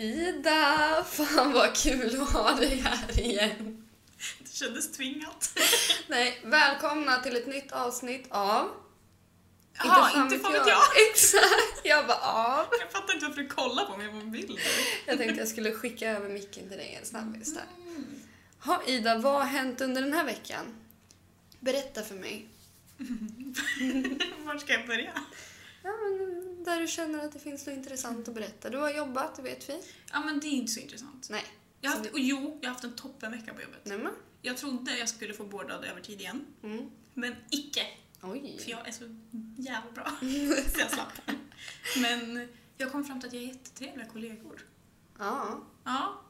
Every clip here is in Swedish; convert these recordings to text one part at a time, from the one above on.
Ida! Fan vad kul att ha dig här igen. Det kändes tvingat. Nej, välkomna till ett nytt avsnitt av... Ja, inte fan vet jag. Exakt! Jag bara av. Jag fattar inte varför du kollar på mig på bilder. Jag tänkte jag skulle skicka över micken till dig en snabbis där. Ha, Ida, vad har hänt under den här veckan? Berätta för mig. Var ska jag börja? Ja, men där du känner att det finns något intressant att berätta. Du har jobbat, det vet vi. Ja, men det är inte så intressant. Nej. Jag haft, och jo, jag har haft en toppenvecka på jobbet. Nej men. Jag trodde jag skulle få vårdad övertid igen, Mm. men icke. Oj. För jag är så jävla bra. Så jag slapp. Men jag kom fram till att jag har jättetrevliga kollegor. Ja. Ja,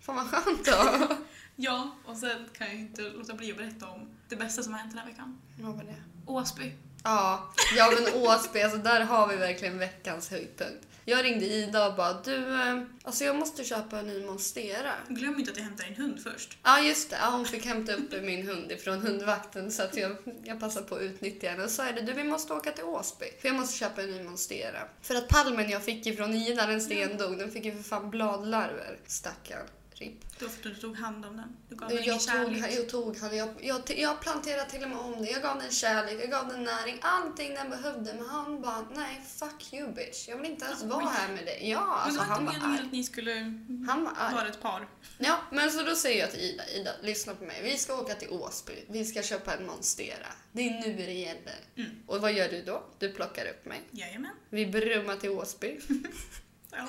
Fan vad skönt då. ja, och sen kan jag inte låta bli att berätta om det bästa som har hänt den här veckan. Vad var det? Åsby. Ja, ja men Åsby, alltså där har vi verkligen veckans höjdpunkt. Jag ringde Ida och bara du, eh, alltså jag måste köpa en ny Monstera. Glöm inte att jag hämtar din hund först. Ja just det, ja, hon fick hämta upp min hund ifrån hundvakten så att jag, jag passade på att utnyttja henne. Och så är det, du vi måste åka till Åsby för jag måste köpa en ny Monstera. För att palmen jag fick ifrån Ida den stendog, den fick ju för fan bladlarver. Stackarn. RIP. Var för du tog hand om den. Du gav den Jag tog, kärlek. jag tog han, jag, jag, jag planterade till och med om det. Jag gav den kärlek, jag gav den näring, allting den behövde. Men han bara, nej fuck you bitch. Jag vill inte ens vara här med dig. Ja, Men alltså det var han inte meningen att ni skulle Han var vara ett par. Ja, men så då säger jag till Ida, Ida, lyssna på mig. Vi ska åka till Åsby. Vi ska köpa en Monstera. Det är nu det gäller. Mm. Och vad gör du då? Du plockar upp mig. Jajamän. Vi brummar till Åsby. Ja.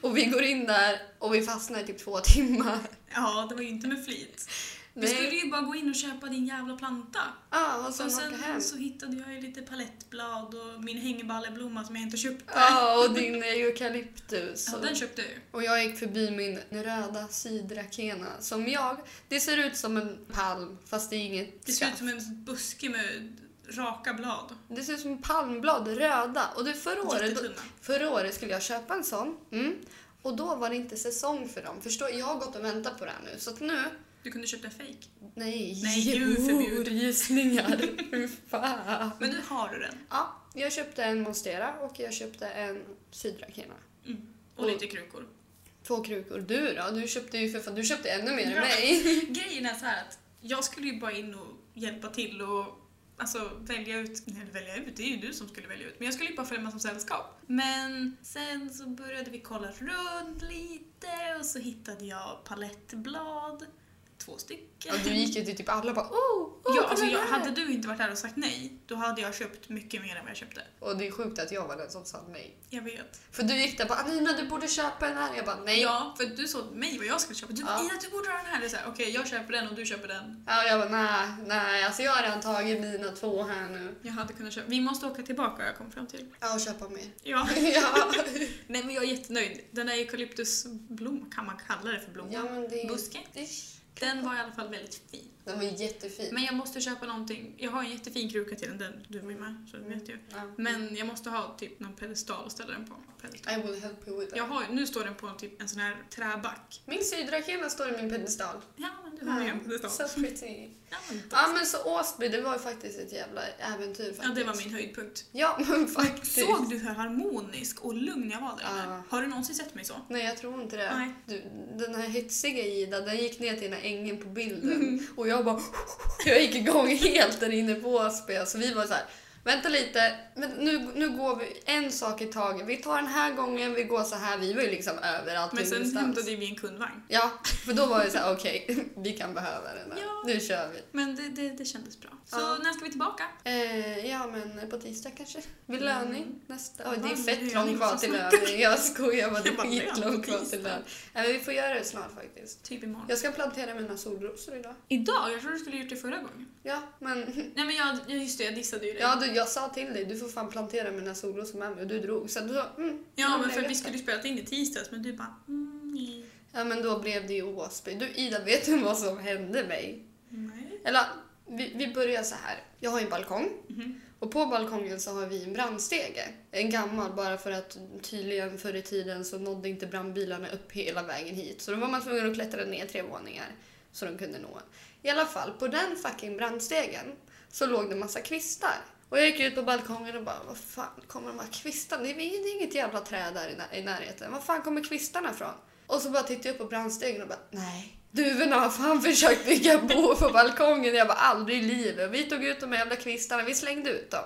Och vi går in där och vi fastnar i typ två timmar. ja, det var ju inte med flit. Vi Nej. skulle ju bara gå in och köpa din jävla planta. Ja, och sen Och åka hem. sen så hittade jag ju lite palettblad och min hängeballeblomma som jag inte köpte. Ja, och din eukalyptus. Ja, den köpte ju. Och jag gick förbi min röda sydrakena som jag, det ser ut som en palm fast det är inget Det ser ut skaft. som en buske med raka blad. Det ser ut som palmblad, röda. Och det förra året, förra året skulle jag köpa en sån. Mm. Och då var det inte säsong för dem. Förstår, jag har gått och väntat på det här nu. Så att nu, Du kunde köpt en fake. nej, Nej, Gud förbjude. gissningar. Fan. Men nu har du den. Ja, jag köpte en Monstera och jag köpte en sydrakena. Mm. Och Och- lite krukor. Två krukor. Du då? Du köpte ju för fan, du köpte ännu mer än mig. Grejen är så här att jag skulle ju bara in och hjälpa till och alltså, välja ut, eller välja ut, det är ju du som skulle välja ut, men jag skulle ju bara följa med som sällskap. Men sen så började vi kolla runt lite och så hittade jag palettblad, två stycken. Ja, du gick ju till typ alla och bara oh, oh Ja, alltså jag, det här." hade du inte varit där och sagt nej, då hade jag köpt mycket mer än vad jag köpte. Och det är sjukt att jag var den som sa nej. Jag vet. För du gick där och bara Anina du borde köpa den här. Jag bara nej. Ja, för du sa mig vad jag skulle köpa. Du Ja. Ida, du borde ha den här. Det är så här, Okej, jag köper den och du köper den. Ja, jag bara nej, nej. Alltså jag har redan tagit mina två här nu. Jag hade kunnat köpa. Vi måste åka tillbaka, jag kom fram till. Ja, och köpa mer. Ja. ja. Nej men jag är jättenöjd. Den här eukalyptusblom, kan man kalla det för blomma? ja, men det är... Buske. Det, den var i alla fall väldigt fin den var jättefin. Men jag måste köpa någonting. Jag har en jättefin kruka till den, den du var ju med så du vet ju. Ja. Men jag måste ha typ någon pedestal att ställa den på. Pedestal. I will help you with that. Jag har, nu står den på typ en sån här träback. Min sydrakena står i min pedestal. Ja men du har ju en pedestal. So pretty. Ja, men, Ja men så Åsby, det var ju faktiskt ett jävla äventyr faktiskt. ja det var min höjdpunkt. Ja men faktiskt. Såg du hur harmonisk och lugn jag var där inne? Ja. Har du någonsin sett mig så? Nej jag tror inte det. Nej. Du, den här hetsiga Ida, den gick ner till den här ängen på bilden. Mm. Och jag bara... Jag gick igång helt där inne på Åsby. Så vi var så här. Vänta lite, men nu, nu går vi en sak i taget. Vi tar den här gången, vi går så här. Vi var ju liksom överallt Men sen ingenstans. hämtade vi en kundvagn. Ja, för då var det så här, okej, vi kan behöva den här. Ja. Nu kör vi. Men det, det, det kändes bra. Så Ja. när ska vi tillbaka? Eh, ja, men på tisdag kanske. Vid Mm. löning nästa. Oj, det är fett löning, långt kvar till löning. Jag skojar bara, det är skitlångt kvar till tisdag. lön. Nej, men vi får göra det snart faktiskt. Typ imorgon. Jag ska plantera mina solrosor idag. Idag? Jag trodde du skulle gjort det förra gången. Ja, men Nej men jag, ja, just det, jag dissade ju dig. ja, du, jag sa till dig, du får fan plantera mina solrosor med mig och du drog. Så du sa, mm, Ja, men jag för vi skulle ju spelat in i tisdags men du bara mm, nej. Ja, men då blev det ju Åsby. Du Ida, vet du vad som hände mig? nej. Eller, vi, vi börjar så här. Jag har ju en balkong. Mhm. Och på balkongen så har vi en brandstege. En gammal bara för att tydligen förr i tiden så nådde inte brandbilarna upp hela vägen hit. Så då var man tvungen att klättra ner tre våningar så de kunde nå. I alla fall, på den fucking brandstegen så låg det massa kvistar. Och jag gick ut på balkongen och bara, vad fan kommer de här kvistarna? Det är inget jävla träd där i, när- i närheten. Var fan kommer kvistarna ifrån? Och så bara tittade jag upp på brandstegen och bara nej. Duvorna har fan försökt bygga bo på balkongen. Jag bara aldrig i livet. Vi tog ut de jävla kvistarna, vi slängde ut dem.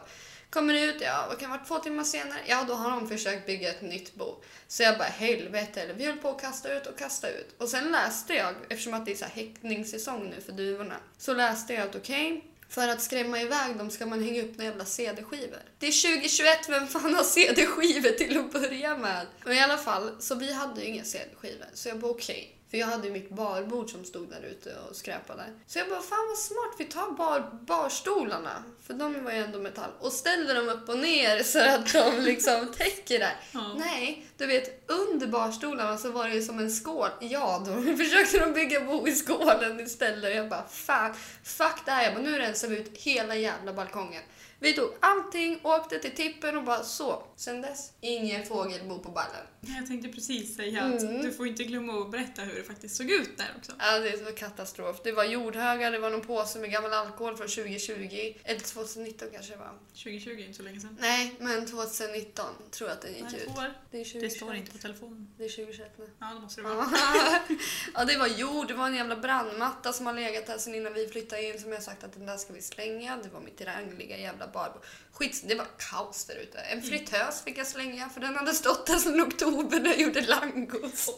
Kommer ut, ja vad kan det vara, två timmar senare? Ja då har de försökt bygga ett nytt bo. Så jag bara helvete, eller vi höll på att kasta ut och kasta ut. Och sen läste jag, eftersom att det är så här häckningssäsong nu för duvorna, så läste jag att okej, för att skrämma iväg dem ska man hänga upp några jävla CD-skivor. Det är 2021, vem fan har CD-skivor till att börja med? Men i alla fall, så vi hade ju inga CD-skivor. Så jag bara okej. För jag hade ju mitt barbord som stod där ute och skräpade. Så jag bara, fan vad smart, vi tar bar, barstolarna, för de var ju ändå metall, och ställer dem upp och ner så att de liksom täcker där. Ja. Nej, du vet under barstolarna så var det ju som en skål. Ja, då försökte de bygga bo i skålen istället. Och jag bara, fan, fuck det här. Jag bara, nu rensar vi ut hela jävla balkongen. Vi tog allting, åkte till tippen och bara så. Sen dess, ingen fågel bor på ballen. Jag tänkte precis säga att Mm. du får inte glömma att berätta hur det faktiskt såg ut där också. Ja, det var katastrof. Det var jordhögar, det var någon påse med gammal alkohol från 2020. Eller 2019 kanske det var. 2020 är inte så länge sedan. Nej, men 2019 tror jag att den gick Nej, ut. år. Det är Det 2021. står inte på telefonen. Det är 2021 nu. Ja, det måste det vara. ja, det var jord. Det var en jävla brandmatta som har legat där sen innan vi flyttade in som jag sagt att den där ska vi slänga. Det var mitt rangliga jävla barbord. Skit, det var kaos där ute. En fritös fick jag slänga för den hade stått där sedan oktober när jag gjorde langos.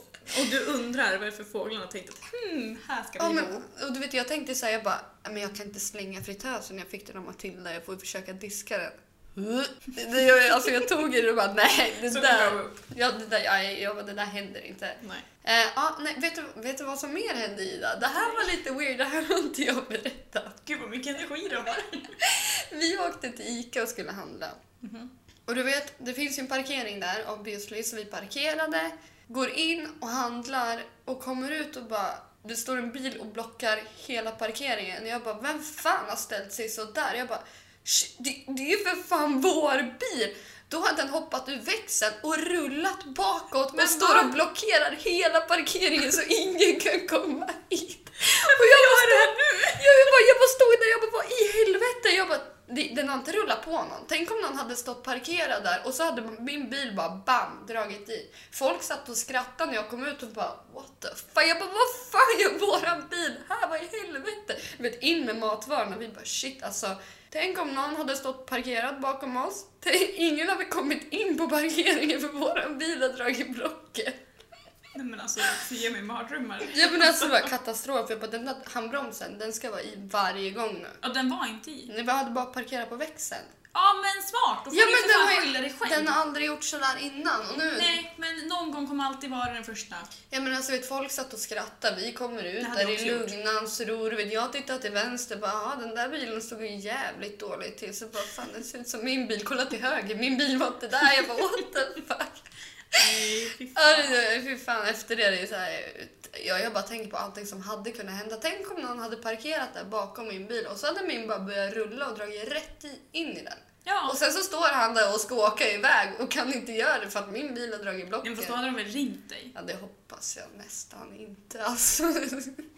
Och du undrar varför fåglarna tänkte att hmm, här ska Ja, vi men, bo. och du vet, jag tänkte säga bara, men jag kan inte slänga fritösen. Jag fick den av Matilda, jag får försöka diska den. Det, alltså jag tog i det och bara, nej, det Så du där, ja, det, där ja, ja, det där händer inte. Nej. Eh, ja, nej, vet, du, vet du vad som mer hände Ida? Det här var lite weird, det här har inte jag berättat. Gud vad mycket energi de har. Vi åkte till Ica och skulle handla. Mhm. Och du vet, det finns ju en parkering där obviously, så vi parkerade, går in och handlar och kommer ut och bara det står en bil och blockar hela parkeringen. Jag bara, vem fan har ställt sig så där? Jag bara, "Shit, det, det är ju för fan vår bil! Då har den hoppat ur växeln och rullat bakåt Men och står och blockerar hela parkeringen så ingen kan komma hit. Och jag bara, jag, jag, bara, jag bara stod där jag bara, vad i helvete? Jag bara, "Det- den har inte rullat på någon. Tänk om någon hade stått parkerad där och så hade min bil bara bam dragit i. Folk satt och skrattade när jag kom ut och bara what the fuck? Jag bara vad fan gör våran bil här? Vad i helvete? Du vet in med matvarorna. Vi bara shit alltså. Tänk om någon hade stått parkerad bakom oss. Tänk, ingen hade kommit in på parkeringen för våran bil har dragit blocket. Nej men alltså, det ger mig mardrömmar. Ja men alltså det var katastrof. Jag bara, den där handbromsen den ska vara i varje gång nu. Och den var inte i. Vi hade bara parkerat på växeln. Ja men smart! Då får Ja, du men för den fan har ju- skylla dig själv. Den har aldrig gjort sådär innan och nu... Nej, men någon gång kommer alltid vara den första. Ja men alltså vet, folk satt och skrattade, vi kommer ut där också i lugnans ro. Du vet, jag tittade till vänster bara, "Ja, den där bilen stod ju jävligt dåligt till. Så bara, fan den ser ut som min bil, kolla till höger, min bil var inte där. Jag bara, what the fuck. Nej, fy Ja, det- fy fan, efter det är det så här, ja, jag bara tänker på allting som hade kunnat hända. Tänk om någon hade parkerat där bakom min bil och så hade min bara börjat rulla och dragit rätt in i den. Ja, Och sen så står han där och ska åka iväg och kan inte göra det för att min bil har dragit blocket. men fast då hade de väl ringt dig? Ja, det hoppas jag nästan inte. Alltså.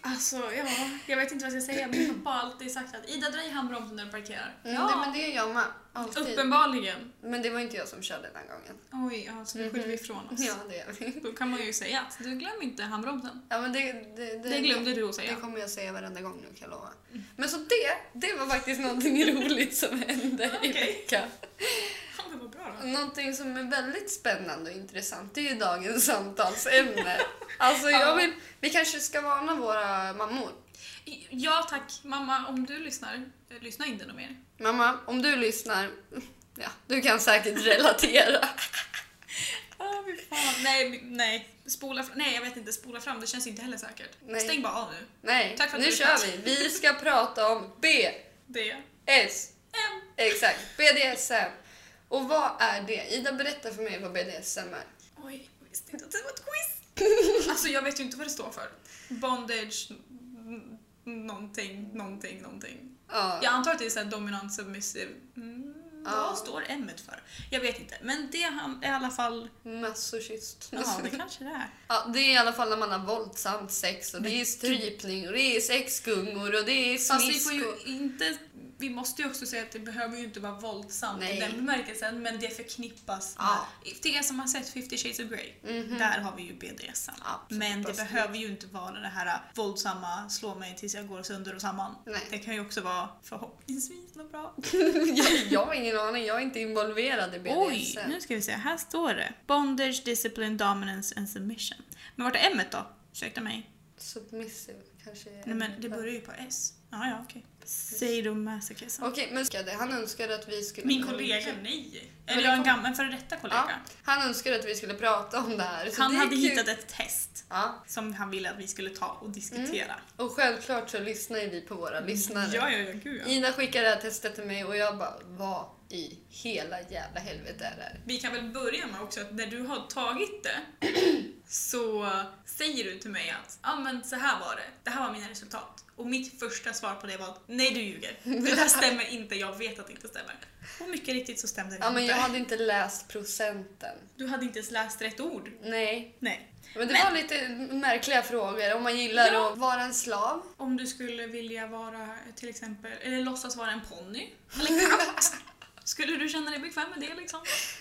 Alltså, ja. Jag vet inte vad jag ska säga. Min pappa har alltid sagt att Ida, dra i handbromsen när du parkerar. Ja. Det, men det är jag med. Alltid. Uppenbarligen. Men det var inte jag som körde den gången. Oj, ja, så nu skyller vi ifrån oss. Ja, det gör vi. Då kan man ju säga att du glöm inte handbromsen. Ja, men det, det, det, Det glömde du att Det säga. kommer jag säga varenda gång nu kan jag lova. Men så det, det var faktiskt någonting roligt som hände i Okej. veckan. Ja, bra då. Någonting som är väldigt spännande och intressant det är ju dagens samtalsämne. Alltså Ja. jag vill, vi kanske ska varna våra mammor. Ja tack, mamma om du lyssnar, eh, lyssna inte något mer. Mamma, om du lyssnar, ja, du kan säkert relatera. Ah, fan. Nej, nej. Spola fram. Nej, jag vet inte. Spola fram. Det känns inte heller säkert. Nej. Stäng bara av nu. Nej, Tack för att nu du kör vi. Vi ska prata om B, Det. S, M. exakt, BDSM. Och vad är det? Ida, berätta för mig vad BDSM är. Oj, jag visste inte att det var ett quiz. alltså jag vet ju inte vad det står för. Bondage, någonting, någonting, någonting. Ja. Jag antar att det är så här dominant, submissive. Mm, Ja. Vad står M för? Jag vet inte. Men det är i alla fall... Masochist. Ja, det kanske det är. Ja, det är i alla fall när man har våldsamt sex och det är strypning och det är sexgungor och det är Fast vi får ju inte vi måste ju också säga att det behöver ju inte vara våldsamt Nej. i den bemärkelsen, men det förknippas Ja. med... Till er som har sett 50 shades of Grey, Mhm. där har vi ju BDSM. Absolut, Men det behöver ju inte vara det här våldsamma, slå mig tills jag går sönder och samman. Nej. Det kan ju också vara förhoppningsvis något bra. jag, jag har ingen aning, jag är inte involverad i BDSM. Oj, nu ska vi se. Här står det. Bondage, discipline, dominance and submission. Men vart är M då? Ursäkta mig. Submissive kanske. Nej men det börjar ju på S. Ja, ja, okej. Sadomasochism. Okej, men ska det- han önskade att vi skulle... Min kollega, nej. Men Eller jag en gammal, före detta Ja, kollega. han önskade att vi skulle prata om det här. Han det hade kul. hittat ett test Ja, som han ville att vi skulle ta och diskutera. och självklart så lyssnar ju vi på våra lyssnare. Ja, ja, ja, gud ja. Ina skickade det här testet till mig och jag bara, vad i hela jävla helvete är det här? Vi kan väl börja med också att när du har tagit det så säger du till mig att ja men så här var det, det här var mina resultat. Och mitt första svar på det var nej du ljuger. Det där stämmer inte, jag vet att det inte stämmer. Och mycket riktigt så stämde det Ja, men inte. jag hade inte läst procenten. Du hade inte ens läst rätt ord. Nej. Nej. Men det Men- var lite märkliga frågor. Om man gillar Ja. att vara en slav. Om du skulle vilja vara till exempel, eller låtsas vara en ponny. Eller katt. Skulle du känna dig bekväm med det liksom?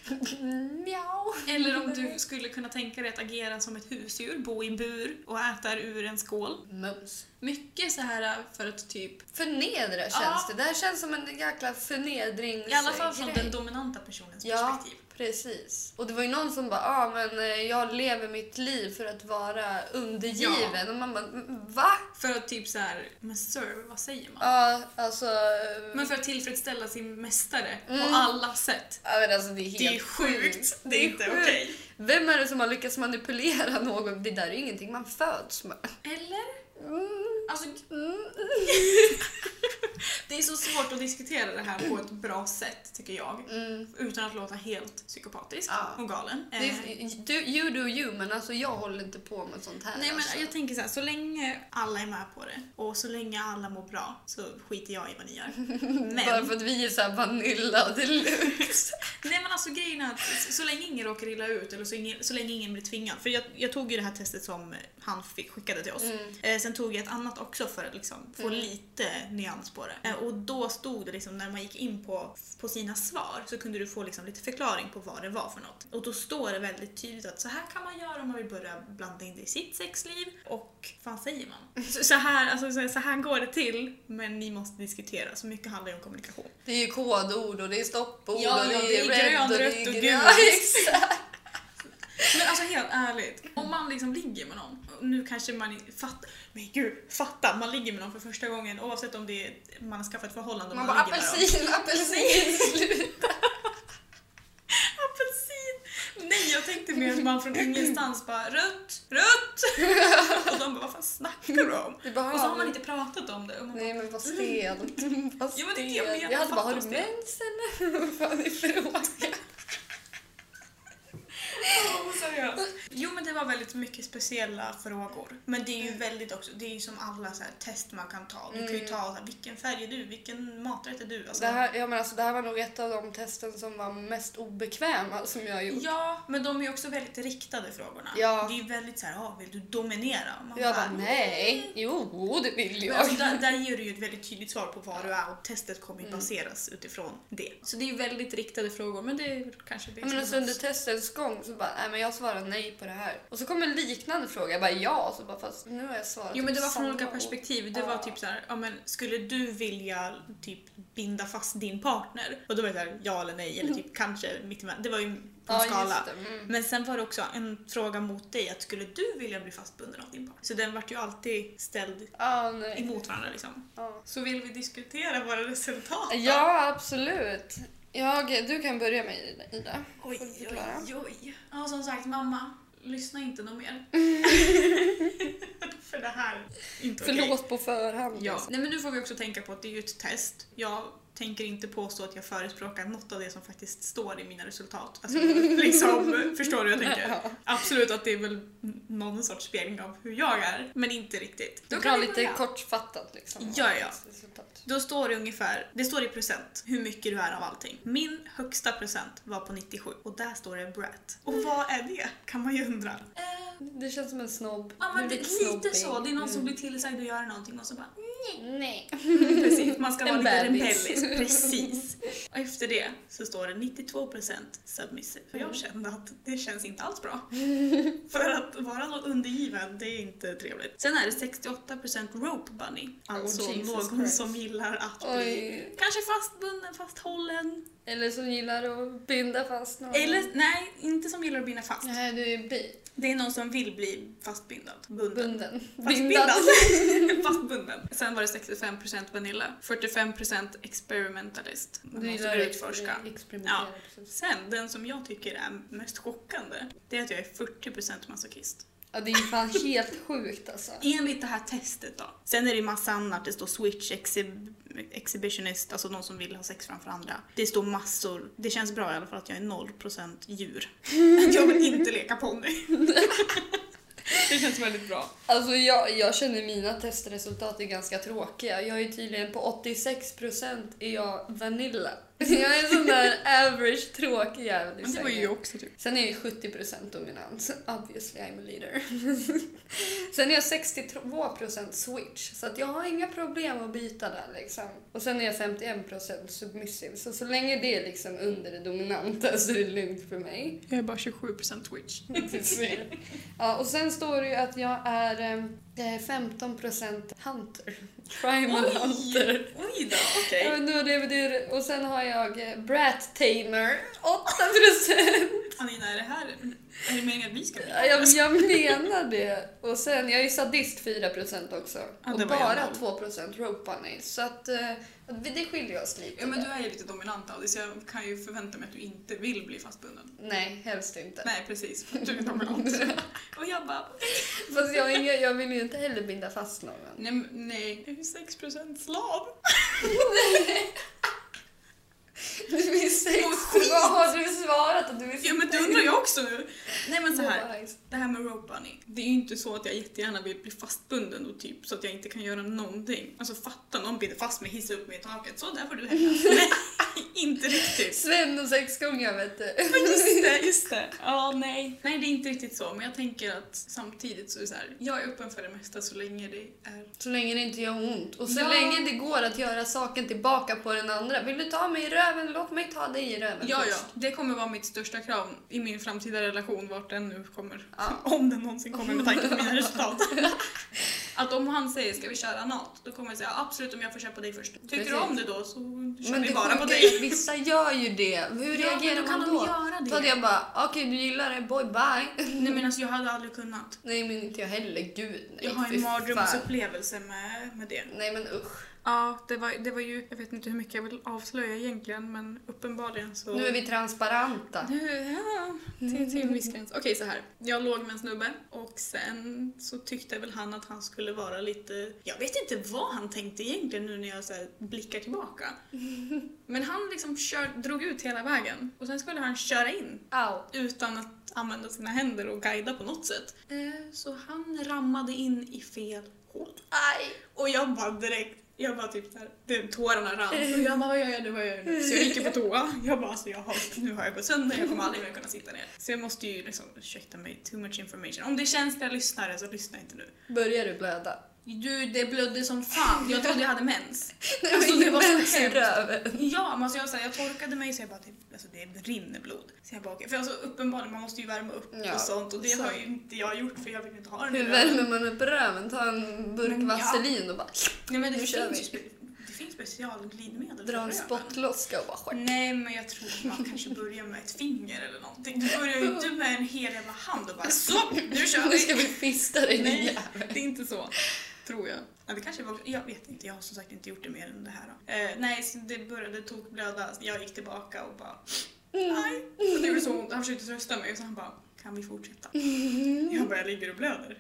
Mjau. Eller om du skulle kunna tänka dig att agera som ett husdjur, bo i en bur och äta ur en skål. Mums. Mycket så här för att typ, Förnedra känns Ja. det. Det här känns som en jäkla förnedringsgrej. i alla fall från den dominanta personens Ja, perspektiv. Precis. Och det var ju någon som bara, ah, men eh, jag lever mitt liv för att vara undergiven. Ja. Och man bara, "Mm, va? För att typ så här, men sir, vad säger man? Ja, alltså... eh, Men för att tillfredsställa sin mästare Mm. på alla sätt. ja, men alltså det är helt Det är sjukt. Det är inte sjukt. okej. Vem är det som har lyckats manipulera någon? Det där är ju ingenting man föds med. Eller? Mm. Alltså, Mm. det är så svårt att diskutera det här på ett bra sätt, tycker jag. Mm. Utan att låta helt psykopatisk Ja. och galen. Det Eh, är, du, you do you, men alltså jag håller inte på med sånt här. Nej men alltså. jag tänker så här, så länge alla är med på det och så länge alla mår bra så skiter jag i vad ni gör. Bara Men, för att vi är såhär vanilla deluxe. nej men alltså grejen är att så, så länge ingen råkar illa ut eller så, ingen, så länge ingen blir tvingad. För jag, jag tog ju det här testet som han fick skickade till oss. Mm. Eh, sen tog jag ett annat också för att liksom få Mm. lite nyans på det. Eh, och då stod det liksom, när man gick in på, på sina svar så kunde du få liksom lite förklaring på vad det var för något. Och då står det väldigt tydligt att så här kan man göra om man vill börja blanda in det i sitt sexliv. Och vad fan säger man? Så, så, här, alltså, så, här går det till, men ni måste diskutera. Så mycket handlar ju om kommunikation. Det är ju kodord och det är stoppord Ja, och ja, det är, det är red grön, och det rött och gult. Ja, exakt. Men alltså helt ärligt, om man liksom ligger med någon, nu kanske man fattar, men gud, fatta, man ligger med någon för första gången oavsett om det är, man har skaffat förhållande och Man man, bara apelsin, apelsin, sluta. Apelsin! Nej, jag tänkte mer att man från ingenstans bara rött, rött! Och de bara vad fan snackar du om? Det Och så har man inte pratat om det. Och man bara, Nej men vad stelt. Vad Ja, men det är det jag menar, Jag hade bara, har du mens eller? Vad fan är frågan? Åh, seriöst. Jo men det var väldigt mycket speciella frågor. Men det är ju väldigt också, det är ju som alla så här test man kan ta. Du kan ju Mm. ta så här, vilken färg är du, vilken maträtt är du? Alltså, Det här, ja, men alltså, det här var nog ett av de testen som var mest obekväma som jag gjort. Ja, men de är ju också väldigt riktade frågorna. Ja. Det är ju väldigt så här, ah, vill du dominera? Man Jag bara, nej, jo det vill Men jag. alltså, där, där ger du ju ett väldigt tydligt svar på vad du är och testet kommer ju Mm. baseras utifrån det. Så det är ju väldigt riktade frågor men det är kanske det Ja, men alltså under testens gång så bara, nej men jag svarar nej på det här. Och så kom en liknande fråga, jag bara ja, så bara fast nu har jag svarat Jo men det var från olika perspektiv. Det var typ så här, ja men skulle du vilja typ binda fast din partner? Och då var det så här, ja eller nej eller typ kanske mittemellan. Det var ju på en Ja, skala. Mm. Men sen var det också en fråga mot dig att skulle du vilja bli fastbunden av din partner? Så den vart ju alltid ställd nej. emot varandra liksom. Ja. Så vill vi diskutera våra resultat då? ja, absolut. Jag, du kan börja med Ida. Oj, oj, oj. Ja, som sagt, mamma, lyssna inte något mer. För det här är inte okej. Förlåt på förhand. Ja. alltså. Nej, men nu får vi också tänka på att det är ju ett test. Jag tänker inte påstå att jag förespråkar något av det som faktiskt står i mina resultat. Alltså, liksom, förstår du hur jag tänker? Ja. Absolut att det är väl någon sorts spegling av hur jag är, men inte riktigt. Du kan lite börja. kortfattat liksom. Ja, ja. Då står det ungefär, det står i procent hur mycket du är av allting. Min högsta procent var på 97 och där står det brat. Och vad är det? Kan man ju undra. Det känns som en snobb. Ja men det lite så, det är någon som Mm. blir tillsagd att göra någonting och så bara Nej. Precis, man ska vara lite rebellisk. Precis. Och efter det så står det 92% submissive. För Mm. jag kände att det känns inte alls bra. För att vara någon undergiven, det är inte trevligt. Sen är det 68% rope bunny. Alltså Oh, någon Christ. som gillar att bli Oj. kanske fastbunden, fasthållen. Eller som gillar att binda fast någon. Eller nej, inte som gillar att binda fast. Nej, du är bi. Det är någon som vill bli fastbindad. Bunden. Bunden. Fastbindad. Fastbunden. Sen var det 65% vanilla, 45% experimentalist. Man Du måste utforska. precis. Sen, den som jag tycker är mest chockande, det är att jag är 40% masochist. Ja, det är ju fan helt sjukt alltså. Enligt det här testet då. Sen är det ju massa annat, det står switch exhib exhibitionist, alltså någon som vill ha sex framför andra. Det står massor. Det känns bra i alla fall att jag är 0% djur. jag vill inte leka ponny. det känns väldigt bra. Alltså jag, jag känner mina testresultat är ganska tråkiga. Jag är tydligen på 86% är jag vanilla. Jag är en sån där average tråkig jävel i Men det var ju sängen. jag också typ. Sen är jag 70% dominant. Obviously I'm a leader. Sen är jag 62% switch. Så att jag har inga problem att byta där liksom. Och sen är jag 51% submissive. Så så länge det är liksom under det dominanta så är det lugnt för mig. Jag är bara 27% twitch. Ja, och sen står det ju att jag är eh, 15% hunter. Primal hunter. Oj då, okej. Ja, men då det betyder, och sen har jag eh, brat tamer, 8%. Anina, är det här... Är det meningen att vi ska bli Ja, jag, jag menar det. Och sen, jag är sadist 4% också. Ja, och jag bara noll. 2% rope bunny. Så att eh, det det skiljer oss lite. Ja men du är ju lite dominant Alice, så jag kan ju förvänta mig att du inte vill bli fastbunden. Nej, helst inte. Nej precis, för att du är dominant. Och jag bara, Fast jag, inga- jag vill ju inte heller binda fast någon. nej, nej. jag är ju 6% slav. Du är sex. Vad har du svarat? Att du är Ja men det undrar jag också nu. Nej men så här. det här med rope bunny. Det är ju inte så att jag jättegärna vill bli fastbunden och typ så att jag inte kan göra någonting. Alltså fatta någon binder fast mig, hissa upp mig i taket. Så där får du hänga. Inte riktigt. Sven och sexgunga vet du. Men just det, just det. Ja, nej. Nej, det är inte riktigt så. Men jag tänker att samtidigt så är det så här, jag är öppen för det mesta så länge det är... Så länge det inte gör ont. Och så Ja. länge det går att göra saken tillbaka på den andra. Vill du ta mig i röven? Låt mig ta dig i röven Ja, ja. först. Det kommer vara mitt största krav i min framtida relation, vart den nu kommer. Ja. Om den någonsin kommer med tanke på mina resultat. Att om han säger ska vi köra något, då kommer jag säga absolut om jag får köpa dig först. Tycker Precis. du om det då så kör Men vi bara på dig. vissa gör ju det. Hur Ja, reagerar då kan man de då? göra det. Då hade jag bara, okej du gillar det, boy bye. Nej men alltså jag hade aldrig kunnat. Nej men inte jag heller, gud nej. Jag har en mardrömsupplevelse med, med det. Nej men usch. Ja, det var, det var ju, jag vet inte hur mycket jag vill avslöja egentligen men uppenbarligen så... Nu är vi transparenta. Nu, ja, till, till en viss gräns. Okej, så här. Jag låg med en snubbe och sen så tyckte väl han att han skulle vara lite... Jag vet inte vad han tänkte egentligen nu när jag så här blickar tillbaka. Men han liksom kör, drog ut hela vägen och sen skulle han köra in Au. utan att använda sina händer och guida på något sätt. Eh, så han rammade in i fel hål. Aj. Och jag bara direkt, jag bara typ såhär, det- tårarna rann. Och jag bara, vad gör jag nu, vad gör jag nu? Så jag gick på toa. Jag bara, alltså jag har, nu har jag gått sönder, jag kommer aldrig mer kunna sitta ner. Så jag måste ju liksom, ursäkta mig, too much information. Om det är känsliga lyssnare så lyssna inte nu. Börjar du blöda? Du, det blödde som fan. Jag trodde jag hade mens. Nej, Alltså, det var så hemskt. Ja, men alltså jag, så här, jag torkade mig så jag bara, typ, alltså det rinner blod. Så jag bara, okej. För alltså uppenbarligen, man måste ju värma upp Ja, och sånt och det så. har ju inte jag gjort för jag vill inte ha den Hur värmer man upp röven? Ta en burk Men ja. vaselin och bara Nej men det Nu finns, vi. ju det finns specialglidmedel dra en spottloska och bara skär. Nej, men jag tror man kanske börjar med ett finger eller någonting. Du börjar ju inte med en hel jävla hand och bara så, nu kör Nu ska vi! vi fista dig din jävel. det är inte så. Tror jag. Ja, det kanske var, jag vet inte, jag har som sagt inte gjort det mer än det här. Eh, nej, det började tokblöda. Jag gick tillbaka och bara nej. Och det gjorde så ont. Han försökte trösta mig och så han bara kan vi fortsätta? Jag bara, jag ligger och blöder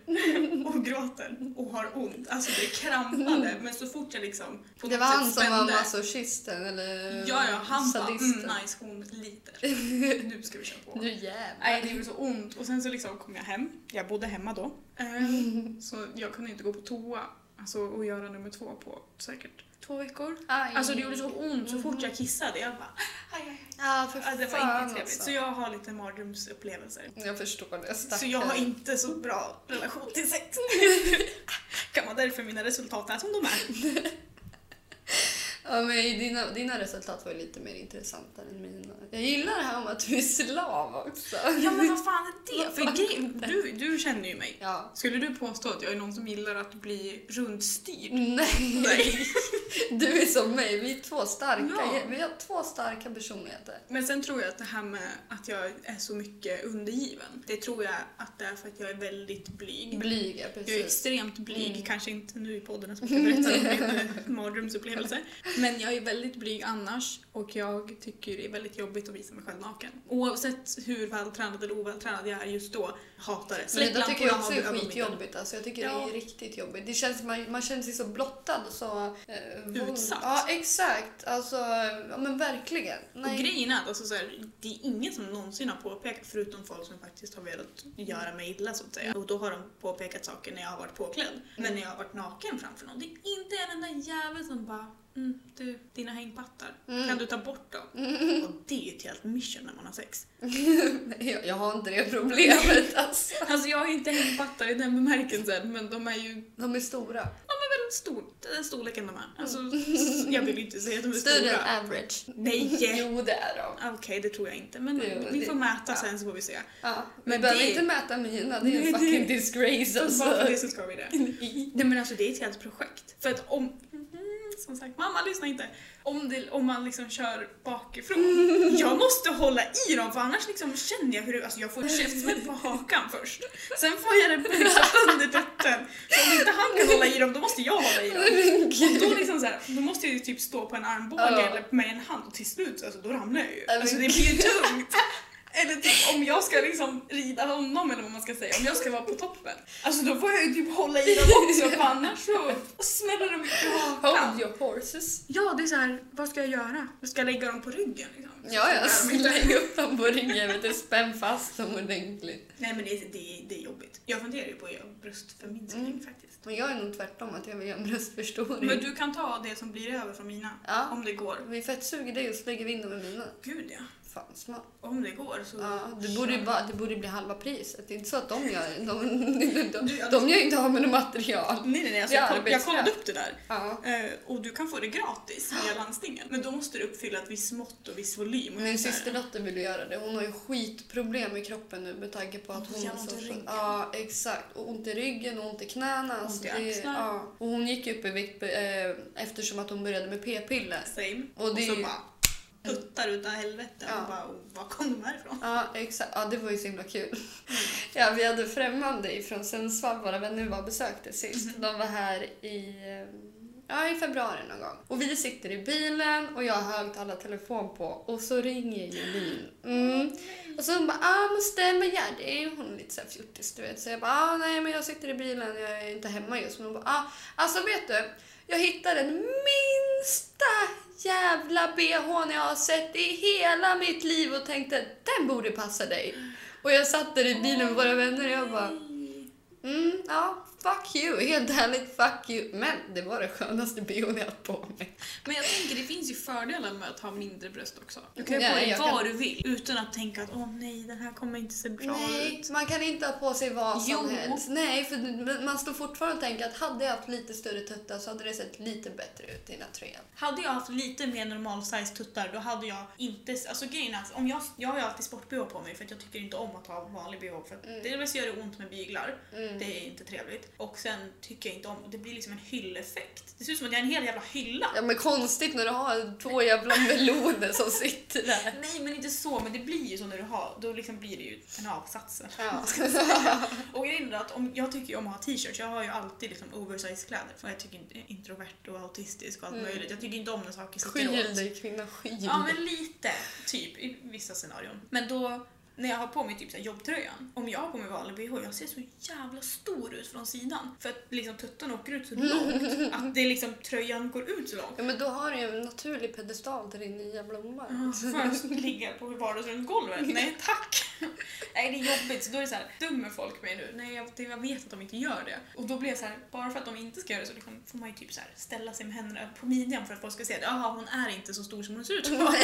och gråter och har ont. Alltså det krampade men så fort jag liksom på Det var han som var masochisten eller Ja, ja, han bara mm, nice, hon lider. Nu ska vi köra på. Nu jävlar. Nej, det gjorde så ont. Och sen så liksom kom jag hem. Jag bodde hemma då. Eh, Så jag kunde inte gå på toa alltså, och göra nummer två på säkert två veckor. Aj. Alltså det gjorde så ont så fort jag kissade. Jag bara aj, aj, aj. Ja, för Ja, det var inget trevligt. alltså. Så jag har lite mardrömsupplevelser. Jag förstår det. Så Stackare. jag har inte så bra relation till sex. kan man därför mina resultat är som de är. Ja, men dina, dina resultat var lite mer intressanta än mina. Jag gillar det här om att du är slav också. Ja men vad fan är det? För grejen- du, du känner ju mig. Ja. Skulle du påstå att jag är någon som gillar att bli rundstyrd? Nej. Nej. Du är som mig, vi är två starka. Ja. Vi har två starka personligheter. Men sen tror jag att det här med att jag är så mycket undergiven, det tror jag att det är för att jag är väldigt blyg. Blyga, Jag är precis. extremt blyg, Mm. kanske inte nu i podden som jag berättar om min mardrömsupplevelse. Men jag är väldigt blyg annars och jag tycker det är väldigt jobbigt att visa mig själv naken. Oavsett hur vältränad eller ovältränad jag är just då, hatar det. Men det tycker jag också och är skitjobbigt. Alltså, jag tycker det Ja. är riktigt jobbigt. Det känns, man, man känner sig så blottad och så... Eh, Utsatt. Ja, exakt. Alltså, ja men verkligen. Och Nej. grejen är att alltså, så här, det är ingen som någonsin har påpekat, förutom folk som faktiskt har velat göra mig illa så att säga. Och då har de påpekat saker när jag har varit påklädd. Men när jag har varit naken framför någon, det är inte en enda jävel som bara mm, du, dina hängpattar, Mm. kan du ta bort dem? Och det är ju ett helt mission när man har sex. jag, jag har inte det problemet alltså. Alltså jag har inte hängpattar i den bemärkelsen, men de är ju De är stora. väldigt stor, den storleken de är. Alltså, jag vill inte säga att de är Större än stora. average. Nej! Jo, det är de. Okej, det tror jag inte. Men Jo, vi det- får mäta ja. sen så får vi se. Ja, vi Men behöver det- inte mäta mina, det är en fucking disgrace Så alltså. bara för det så ska vi det. Nej men alltså det är ett helt projekt. För att om, mm, som sagt, mamma lyssna inte. Om, det, om man liksom kör bakifrån, jag måste hålla i dem för annars liksom känner jag hur det, alltså jag får käftsmäll på hakan först. Sen får jag det liksom under tutten. Så om inte han kan hålla i dem, då måste jag hålla i dem. Och då, liksom så här, då måste jag ju typ stå på en armbåge eller med en hand och till slut alltså, då ramlar jag ju. Alltså det blir ju tungt. Eller typ om jag ska liksom rida honom eller vad man ska säga, om jag ska vara på toppen. Alltså då får jag ju typ hålla i dem också för annars så smäller de ju på hakan. Hold your horses. Ja, det är så här, vad ska jag göra? Ska jag lägga dem på ryggen liksom? Ja, ja, Så de inte- släng upp dem på ryggen, vet du, spänn fast dem ordentligt. Nej men det, är- det, är- det är jobbigt. Jag funderar ju på att göra bröstförminskning Mm. faktiskt. Men jag är nog tvärtom, att jag vill göra en bröstförstoring. Men du kan ta det som blir över från mina, Ja. om det går. Vi fettsuger dig och så lägger vi in dem i mina. Gud ja. Fan, smart. Om det går så... Ja, det, borde ju bara, det borde bli halva priset. Det är inte så att de gör... De, de, de, de gör inte av med något material. Nej, nej, nej. Alltså jag, koll, jag kollade upp det där. Ja. Eh, och du kan få det gratis via landstingen. Men då måste du uppfylla ett visst mått och viss volym. Och Min systerdotter vill göra det. Hon har ju skitproblem i kroppen nu med tanke på att hon har ont i så... ryggen. Ja, exakt. Och ont i ryggen och ont i knäna. Alltså i det, ja. Och hon gick upp i vikt eh, eftersom att hon började med p-piller. Same. Och Och, så ju- bara puttar utav helvete. Ja. Och bara, oh, var kom de här ifrån? Ja, exakt. Ja, det var ju så himla kul. Ja, vi hade främmande från Sundsvall, våra vänner var besökte sist. Mhm. De var här i, eh, ja, i februari någon gång. Och vi sitter i bilen och jag har högtalartelefon på och så ringer Julin. Mm. Och så hon bara, ah men vad gör det? Hon är lite såhär fjortis du vet. Så jag bara, ah nej men jag sitter i bilen, jag är inte hemma just. Men hon bara, ah alltså vet du, jag hittade den minsta jävla bhn jag har sett i hela mitt liv och tänkte den borde passa dig. Och jag satt där i bilen med våra vänner och jag bara, mm, ja, fuck you. Helt ärligt, fuck you. Men det var det skönaste bhn jag haft på mig. Men jag tänker, det finns ju fördelar med att ha mindre bröst också. Du kan ju ha på dig vad kan- du vill utan att tänka att åh nej, den här kommer inte se bra Nej, ut. man kan inte ha på sig vad som Jo. helst. Nej, för man står fortfarande och tänker att hade jag haft lite större tuttar så hade det sett lite bättre ut i den här tröjan. Hade jag haft lite mer normal size tuttar då hade jag inte... Alltså grejen är att om jag, jag har ju alltid sport-bh på mig för att jag tycker inte om att ha vanlig bh för att Mm. dels gör det ont med byglar, Mm. det är inte trevligt. Och sen tycker jag inte om, det blir liksom en hylleffekt. Det ser ut som att jag är en hel jävla hylla. Ja men konstigt när du har två jävla meloner som sitter där. Nej men inte så, men det blir ju så när du har, då liksom blir det ju en avsats. Ja. Och grejen är att om, jag tycker ju om att ha t-shirts, jag har ju alltid liksom oversize kläder för jag tycker inte introvert och autistisk och allt Mm. möjligt. Jag tycker inte om när saker sitter Skyll åt. dig kvinna, skyll Ja men lite, typ i vissa scenarion. Men då när jag har på mig typ så jobbtröjan, om jag har på mig vanlig bh, jag ser så jävla stor ut från sidan. För att liksom tuttarna åker ut så långt, att det liksom, tröjan går ut så långt. Ja men då har du ju en naturlig pedestal till din nya blomma. Får jag ligga på vardagsrumsgolvet? Nej tack! Nej det är jobbigt, så då är det så här, dömer folk mig nu? Nej jag, jag vet att de inte gör det. Och då blir jag så här, bara för att de inte ska göra det så liksom får man ju typ så här, ställa sig med händerna på midjan för att folk ska se att jaha hon är inte så stor som hon ser ut vara.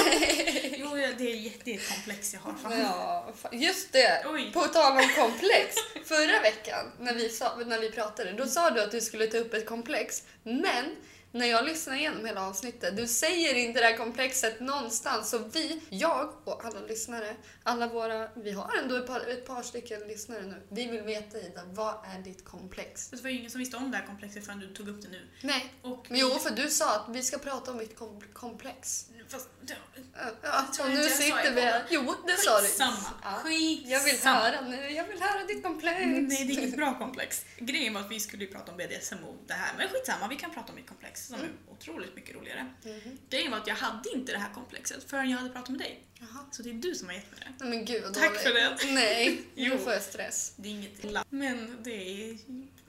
Jo det är, ett komplex jag har. Fan. Ja. Ja, just det! Oj. På tal om komplex. Förra veckan när vi, sa, när vi pratade, då sa du att du skulle ta upp ett komplex. Men när jag lyssnar igenom hela avsnittet, du säger inte det här komplexet någonstans. Så vi, jag och alla lyssnare, alla våra, vi har ändå ett par, ett par stycken lyssnare nu. Vi vill veta Ida, vad är ditt komplex? Det var ju ingen som visste om det här komplexet förrän du tog upp det nu. Nej, Och men jo för du sa att vi ska prata om mitt kom komplex. Fast, ja, Ja, och nu sitter vi här. Jo, det sa du. Skitsamma. Ja. Skitsamma. Jag vill höra nu, jag vill höra ditt komplex. Nej, det är inget bra komplex. Grejen var att vi skulle ju prata om BDSM och det här, men skitsamma, vi kan prata om mitt komplex som Mm. är otroligt mycket roligare. Mhm. Grejen var att jag hade inte det här komplexet förrän jag hade pratat med dig. Jaha. Så det är du som har gett mig det. Nej men gud Tack dåligt. för det. Nej, Jo. nu får jag stress. Det är inget illa. Men det är,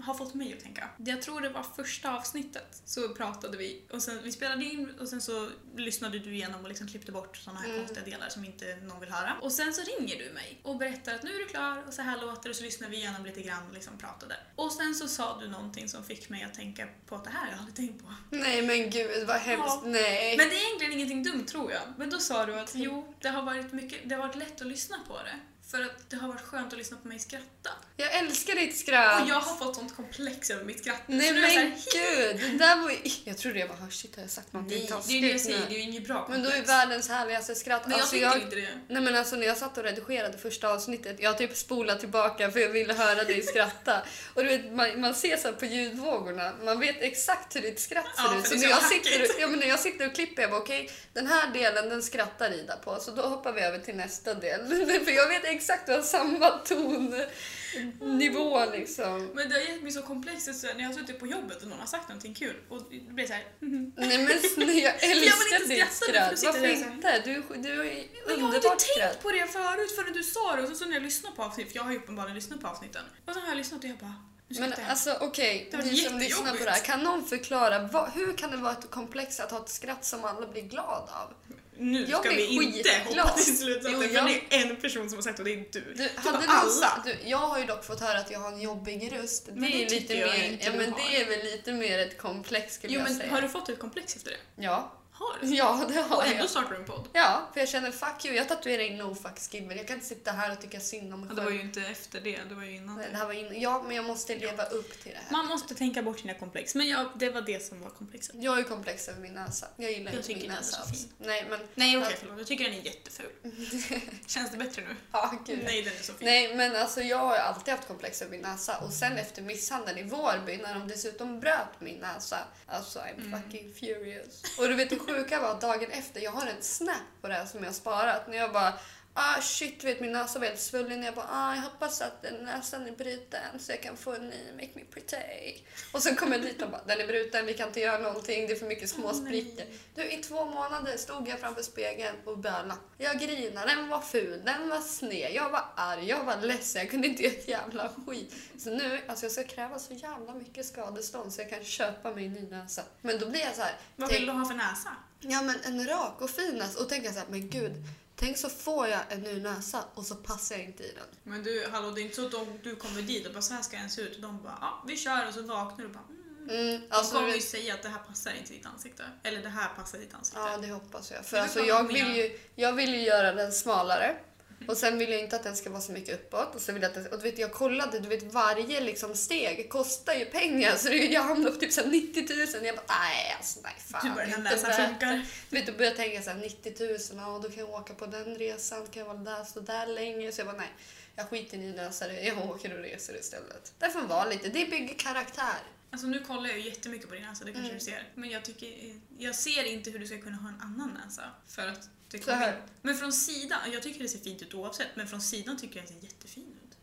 har fått mig att tänka. Jag tror det var första avsnittet så pratade vi och sen vi spelade in och sen så lyssnade du igenom och liksom klippte bort såna här Mm. konstiga delar som inte någon vill höra. Och sen så ringer du mig och berättar att nu är du klar och så här låter och så lyssnar vi igenom lite grann och liksom pratade. Och sen så sa du någonting som fick mig att tänka på att det här har jag aldrig tänkt på. Nej men gud vad hemskt. Ja. Nej. Men det är egentligen ingenting dumt tror jag. Men då sa du att jo, det har varit mycket, det har varit lätt att lyssna på det. För att det har varit skönt att lyssna på mig skratta. Jag älskar ditt skratt. Och jag har fått sånt komplex över mitt skratt. Nej så jag men så här, gud, det där var ju... Jag trodde jag bara, oh, shit har jag sagt någonting Nej, det är det jag säger, nu? det är ju inget bra Men då är komplex. världens härligaste skratt. Men jag Alltså, tycker inte det. Nej men alltså när jag satt och redigerade första avsnittet, jag typ spolade tillbaka för jag ville höra dig skratta. Och du vet, man, man ser så på ljudvågorna, man vet exakt hur ditt skratt ser Ja, ut. Så när är jag, så sitter, hackigt. och- ja, men när jag sitter och klipper, jag bara okej, den här delen den skrattar Ida på, så då hoppar vi över till nästa del. för jag vet exakt, du har samma tonnivå liksom. Men det har gett mig så komplext så när jag har suttit på jobbet och någon har sagt någonting kul och det blir så här. mhm. Nej men snälla, jag älskar inte ditt skratt. Varför inte? Du, du ju Men jag har inte underbart tänkt skratt. på det förut förrän du sa det och så, så när jag lyssnar på avsnitt, för jag har ju uppenbarligen lyssnat på avsnitten. Och så har jag lyssnat och jag bara, Men alltså okej, Det var ni som lyssnar på det här, kan någon förklara vad, hur kan det vara ett komplex att ha ett skratt som alla blir glad av? Nu jag ska vi inte skitglad. hoppa till slutsatsen Jo, för jag- det är en person som har sagt och det är du. Du, Du hade du, alla. Du, jag har ju dock fått höra att jag har en jobbig röst. Det det är lite mer, ja, men har. det är väl lite mer ett komplex skulle Jo jag men säga. har du fått ett komplex efter det? Ja. Har du? ja, det har Och jag. ändå startar du en podd? Ja, för jag känner fuck you, jag tatuerar in no fucks given. Jag kan inte sitta här och tycka synd om mig Ja, själv. det var ju inte efter det, det var ju innan det. det här var in... Ja, men jag måste leva upp till det här. Man måste tänka bort sina komplex, men ja, det var det som var komplexet. Jag ju komplex över min näsa. Jag gillar Jag inte min är näsa alls. Nej, men... Nej okej Ja. förlåt, jag tycker den är jätteful. Känns det bättre nu? Ja, gud. Nej den är så fin. Nej, men alltså jag har alltid haft komplex över min näsa och sen efter misshandeln i Vårby när de dessutom bröt min näsa, alltså I'm Mm. fucking furious. Och du vet sjuka var dagen efter, jag har en snap på det här som jag har sparat, när jag bara Ah shit, vet min näsa var helt svullen. Jag bara ah, jag hoppas att den näsan är bruten så jag kan få en ny Make Me Pretty. Och sen kom jag dit och bara den är bruten, vi kan inte göra någonting, det är för mycket små sprickor. Du, i två månader stod jag framför spegeln och bölade. Jag grinade, den var ful, den var sned, jag var arg, jag var ledsen, jag kunde inte göra ett jävla skit. Så nu, alltså jag ska kräva så jävla mycket skadestånd så jag kan köpa mig en ny näsa. Men då blir jag så här, Vad vill du ha för näsa? ja men en rak och fin näsa. Och tänker så här, men gud, tänk så får jag en ny näsa och så passar jag inte i den. Men du, hallå det är inte så att de, du kommer dit och bara så här ska den se ut och de bara ja vi kör och så vaknar du och bara mm. Mm, De alltså, kommer du ju säga att det här passar inte ditt ansikte. Eller det här passar ditt ansikte. Ja, det hoppas jag. För alltså, jag, de vill ju, jag vill ju göra den smalare. Och sen vill jag inte att den ska vara så mycket uppåt. Och så vill jag, att den, och du vet, jag kollade, du vet varje liksom steg kostar ju pengar. Så det, jag hamnade på typ så här 90 000. Jag bara nej alltså nej fan. Du bara den här det." funkar. Du vet, då började jag tänka så här 90 000, ja, då kan jag åka på den resan, kan jag vara där så där länge. Så jag bara nej, jag skiter i näsare, jag åker och reser istället. Det får vara lite, det bygger karaktär. Alltså nu kollar jag ju jättemycket på din näsa, det kanske Mm. du ser. Men jag tycker, jag ser inte hur du ska kunna ha en annan näsa. För att det Så här. Men från sidan, jag tycker det ser fint ut oavsett, men från sidan tycker jag det ser jättefin ut.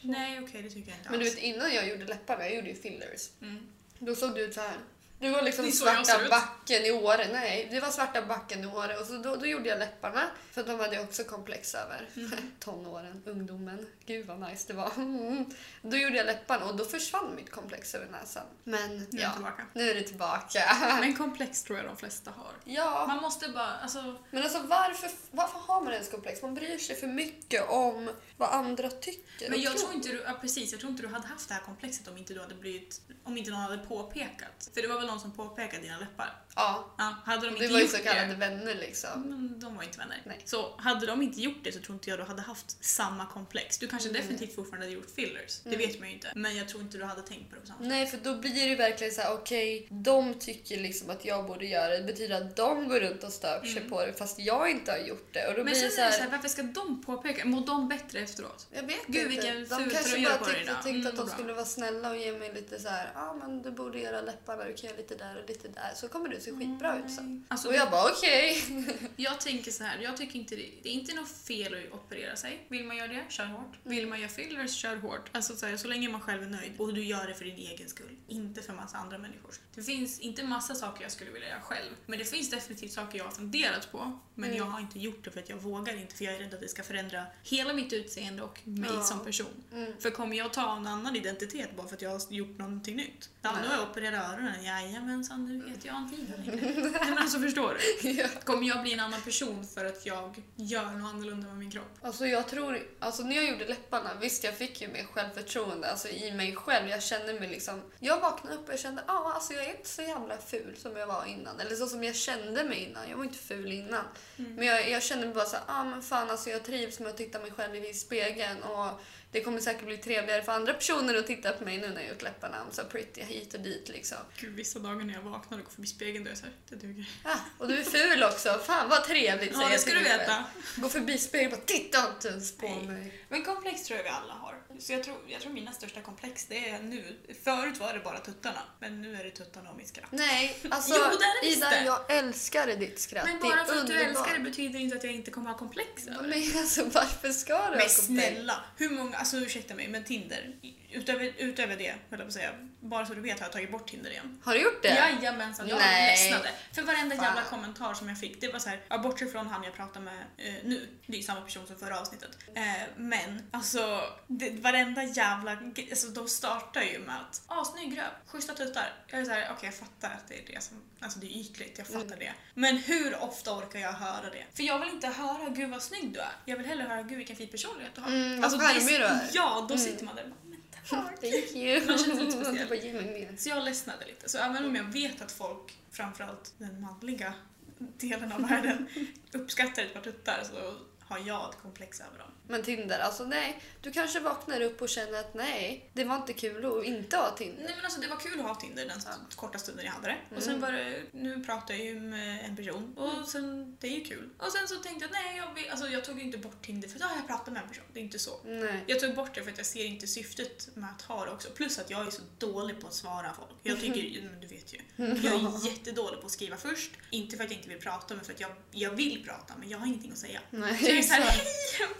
Nej okej, det tycker jag inte Men du alls. vet innan jag gjorde läpparna, jag gjorde ju fillers. Mm. Då såg du ut så här. Du var liksom svarta backen i Åre. Nej, det var svarta backen i Åre. Och så då, då gjorde jag läpparna. För de hade jag också komplex över. Mm. Tonåren, ungdomen. Gud vad nice det var. Då gjorde jag läpparna och då försvann mitt komplex över näsan. Men Nu är ja, tillbaka. nu är det tillbaka. Men komplex tror jag de flesta har. Ja, Man måste bara, alltså men alltså varför, varför har man ens komplex? Man bryr sig för mycket om vad andra tycker Men jag tror inte du, ja, precis, jag tror inte du hade haft det här komplexet om inte du hade blivit, om inte någon hade påpekat. För det var var någon som påpekade dina läppar? Ja. Ja, hade de inte det var ju så kallade det... vänner liksom. Men de var inte vänner. Nej. Så hade de inte gjort det så tror inte jag du hade haft samma komplex. Du kanske Mm. definitivt fortfarande hade gjort fillers, det Mm. vet man ju inte. Men jag tror inte du hade tänkt på det på samma sätt. Nej, för då blir det ju verkligen så här: okej, de tycker liksom att jag borde göra det. Det betyder att de går runt och stör sig Mm. på det fast jag inte har gjort det. Och då Men blir sen är så det här, så här, varför ska de påpeka? Mår de bättre efteråt? jag vet Gud, inte. vilken de kanske bara på tyckte, tänkte Mm, att de bra. skulle vara snälla och ge mig lite så ja ah, men du borde göra läpparna, du kan göra lite där och lite där. Så kommer du se skitbra ut sen. Alltså, Och jag bara okej. Jag tänker så här, jag tycker inte det, det är inte något fel att operera sig. Vill man göra det, kör hårt. Vill man göra fillers, kör hårt. Alltså så, här, så länge man själv är nöjd och du gör det för din egen skull, inte för massa andra människors. Det finns inte massa saker jag skulle vilja göra själv, men det finns definitivt saker jag har funderat på. Men Mm. jag har inte gjort det för att jag vågar inte, för jag är rädd att det ska förändra hela mitt utseende och mig Ja. som person. Mm. För kommer jag ta en annan identitet bara för att jag har gjort någonting nytt? Ja, nu har jag opererat öronen. Jajamensan, nu vet jag inte längre. Men alltså förstår du? Ja. Kommer jag bli en annan person för att jag gör något annorlunda med min kropp? Alltså jag tror, alltså när jag gjorde läpparna, visst jag fick ju mer självförtroende alltså i mig själv. Jag kände mig liksom, jag vaknade upp och jag kände, ja ah, alltså jag är inte så jävla ful som jag var innan. Eller så som jag kände mig innan. Jag var inte ful innan. Mm. Men jag, jag kände mig bara så ja ah, men fan alltså jag trivs med att titta mig själv i spegeln och det kommer säkert bli trevligare för andra personer att titta på mig nu när jag gjort läpparna. I'm so pretty hit och dit liksom. Gud, vissa dagar när jag vaknar och går förbi spegeln då är jag såhär, det duger. Ah, och du är ful också, fan vad trevligt Ja, säger det jag ska till du mig själv. veta. Gå förbi spegeln och bara titta inte ens på Nej. mig. Men komplex tror jag vi alla har. Så jag tror, jag tror mina största komplex det är nu. Förut var det bara tuttarna, men nu är det tuttarna och mitt skratt. Nej, alltså Jo, det Ida, det. jag älskar ditt skratt. Men bara för att du älskar det betyder inte att jag inte kommer ha komplex över. Men alltså varför ska du ha Men komplex? snälla, hur många, alltså ursäkta mig, men Tinder, utöver, utöver det, höll jag på att säga, bara så du vet har jag tagit bort Tinder igen. Har du gjort det? Jajamensan, jag Nej. ledsnade. För varenda Fan. jävla kommentar som jag fick, det var så här, ja, bortsett från han jag pratar med eh, nu, det är ju samma person som förra avsnittet. Eh, men alltså, det, varenda jävla, alltså de startar ju med att, ah snygg röv, schyssta tuttar. Jag är såhär, okej jag fattar att det är det som, alltså det är ytligt, jag fattar Mm. det. Men hur ofta orkar jag höra det? För jag vill inte höra, gud vad snygg du är. Jag vill hellre höra, gud vilken fin personlighet du har. Mm, vad Alltså, är- charmig du är. Ja, då Mm. sitter man där och bara. Thank you. Man känner sig lite speciell. Så jag ledsnade lite. Så även om jag vet att folk, framförallt den manliga delen av världen, uppskattar ett par tuttar så har jag ett komplex över dem. Men Tinder, alltså nej. Du kanske vaknar upp och känner att nej, det var inte kul att inte ha Tinder. Nej men alltså det var kul att ha Tinder den Ja. korta stunden jag hade det. Och sen Mm. det, nu pratar jag ju med en person och sen, det är ju kul. Och sen så tänkte jag nej, jag, vill, alltså, jag tog ju inte bort Tinder för att ah, jag pratar med en person. Det är inte så. Nej. Jag tog bort det för att jag ser inte syftet med att ha det också. Plus att jag är så dålig på att svara folk. Jag tycker, men du vet ju. Jag är jättedålig på att skriva först. Inte för att jag inte vill prata, men för att jag, jag vill prata, men jag har ingenting att säga. Nej, Så jag är såhär,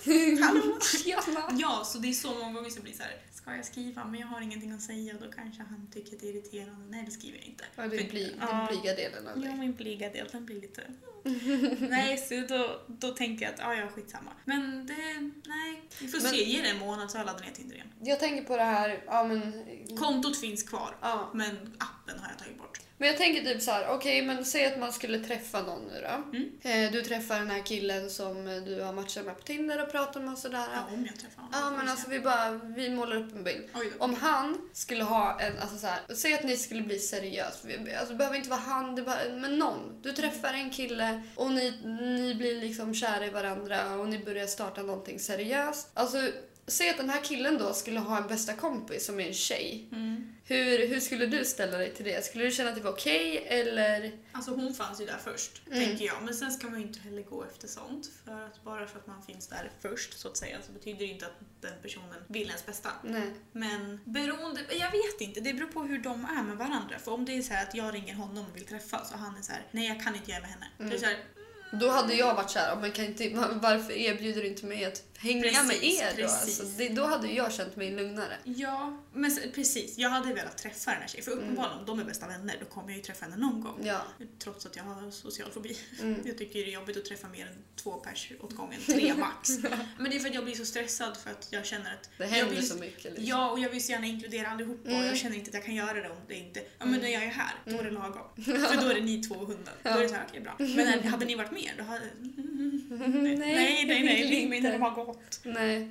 hej! Hallå! Tjena. Ja, så det är så många gånger som blir så här. ska jag skriva men jag har ingenting att säga då kanske han tycker att det är irriterande. Nej, det skriver jag inte. Ja, det För- bly, ja. den blyga delen av Ja, dig. min blyga del, den blir lite... nej, så då, då tänkte jag att ja, ja, skitsamma. Men det, nej. Vi får Men- se, ge det en månad så har jag laddat ner Tinder igen. Jag tänker på det här, ja men... Kontot finns kvar, Ja. men appen har jag tagit bort. Men jag tänker typ så här, okej men säg att man skulle träffa någon nu då. Mm. Eh, Du träffar den här killen som du har matchat med på Tinder och pratar med och sådär. Ja, om jag träffar honom. Ja men alltså vi bara, vi målar upp en bild. Oj. Om han skulle ha en, alltså så här, säg att ni skulle bli seriös. Alltså det behöver inte vara han, det bara, men någon. Du träffar en kille och ni, ni blir liksom kära i varandra och ni börjar starta någonting seriöst. Alltså säg att den här killen då skulle ha en bästa kompis som är en tjej. Mm. Hur, hur skulle du ställa dig till det? Skulle du känna att det var okej eller? Alltså hon fanns ju där först, Mm. tänker jag. Men sen ska man ju inte heller gå efter sånt. För att bara för att man finns där först, så att säga, så betyder det inte att den personen vill ens bästa. Nej. Men beroende, jag vet inte, det beror på hur de är med varandra. För om det är så här att jag ringer honom och vill träffas och han är så här: nej jag kan inte göra med henne. Mm. Då hade jag varit såhär, men kan inte, varför erbjuder du inte mig att hänga med Precis, er då? Alltså, det, då hade jag känt mig lugnare. ja, men precis. Jag hade velat träffa den här tjejen. För uppenbarligen, om de är bästa vänner, då kommer jag ju träffa henne någon gång. Ja. Trots att jag har social fobi. Mm. Jag tycker det är jobbigt att träffa mer än två pers åt gången, tre max. Men det är för att jag blir så stressad för att jag känner att Det jag händer vill, så mycket. Liksom. Ja, och jag vill så gärna inkludera allihopa och Mm. jag känner inte att jag kan göra det om det inte... Ja, men Mm. när jag är här, då är det Mm. lagom. För då är det ni två och hunden. Då är det så här, okej bra. Men hade ni varit mer, då hade... nej, nej, nej, ring mig när de inte. har gått. Nej. Nej,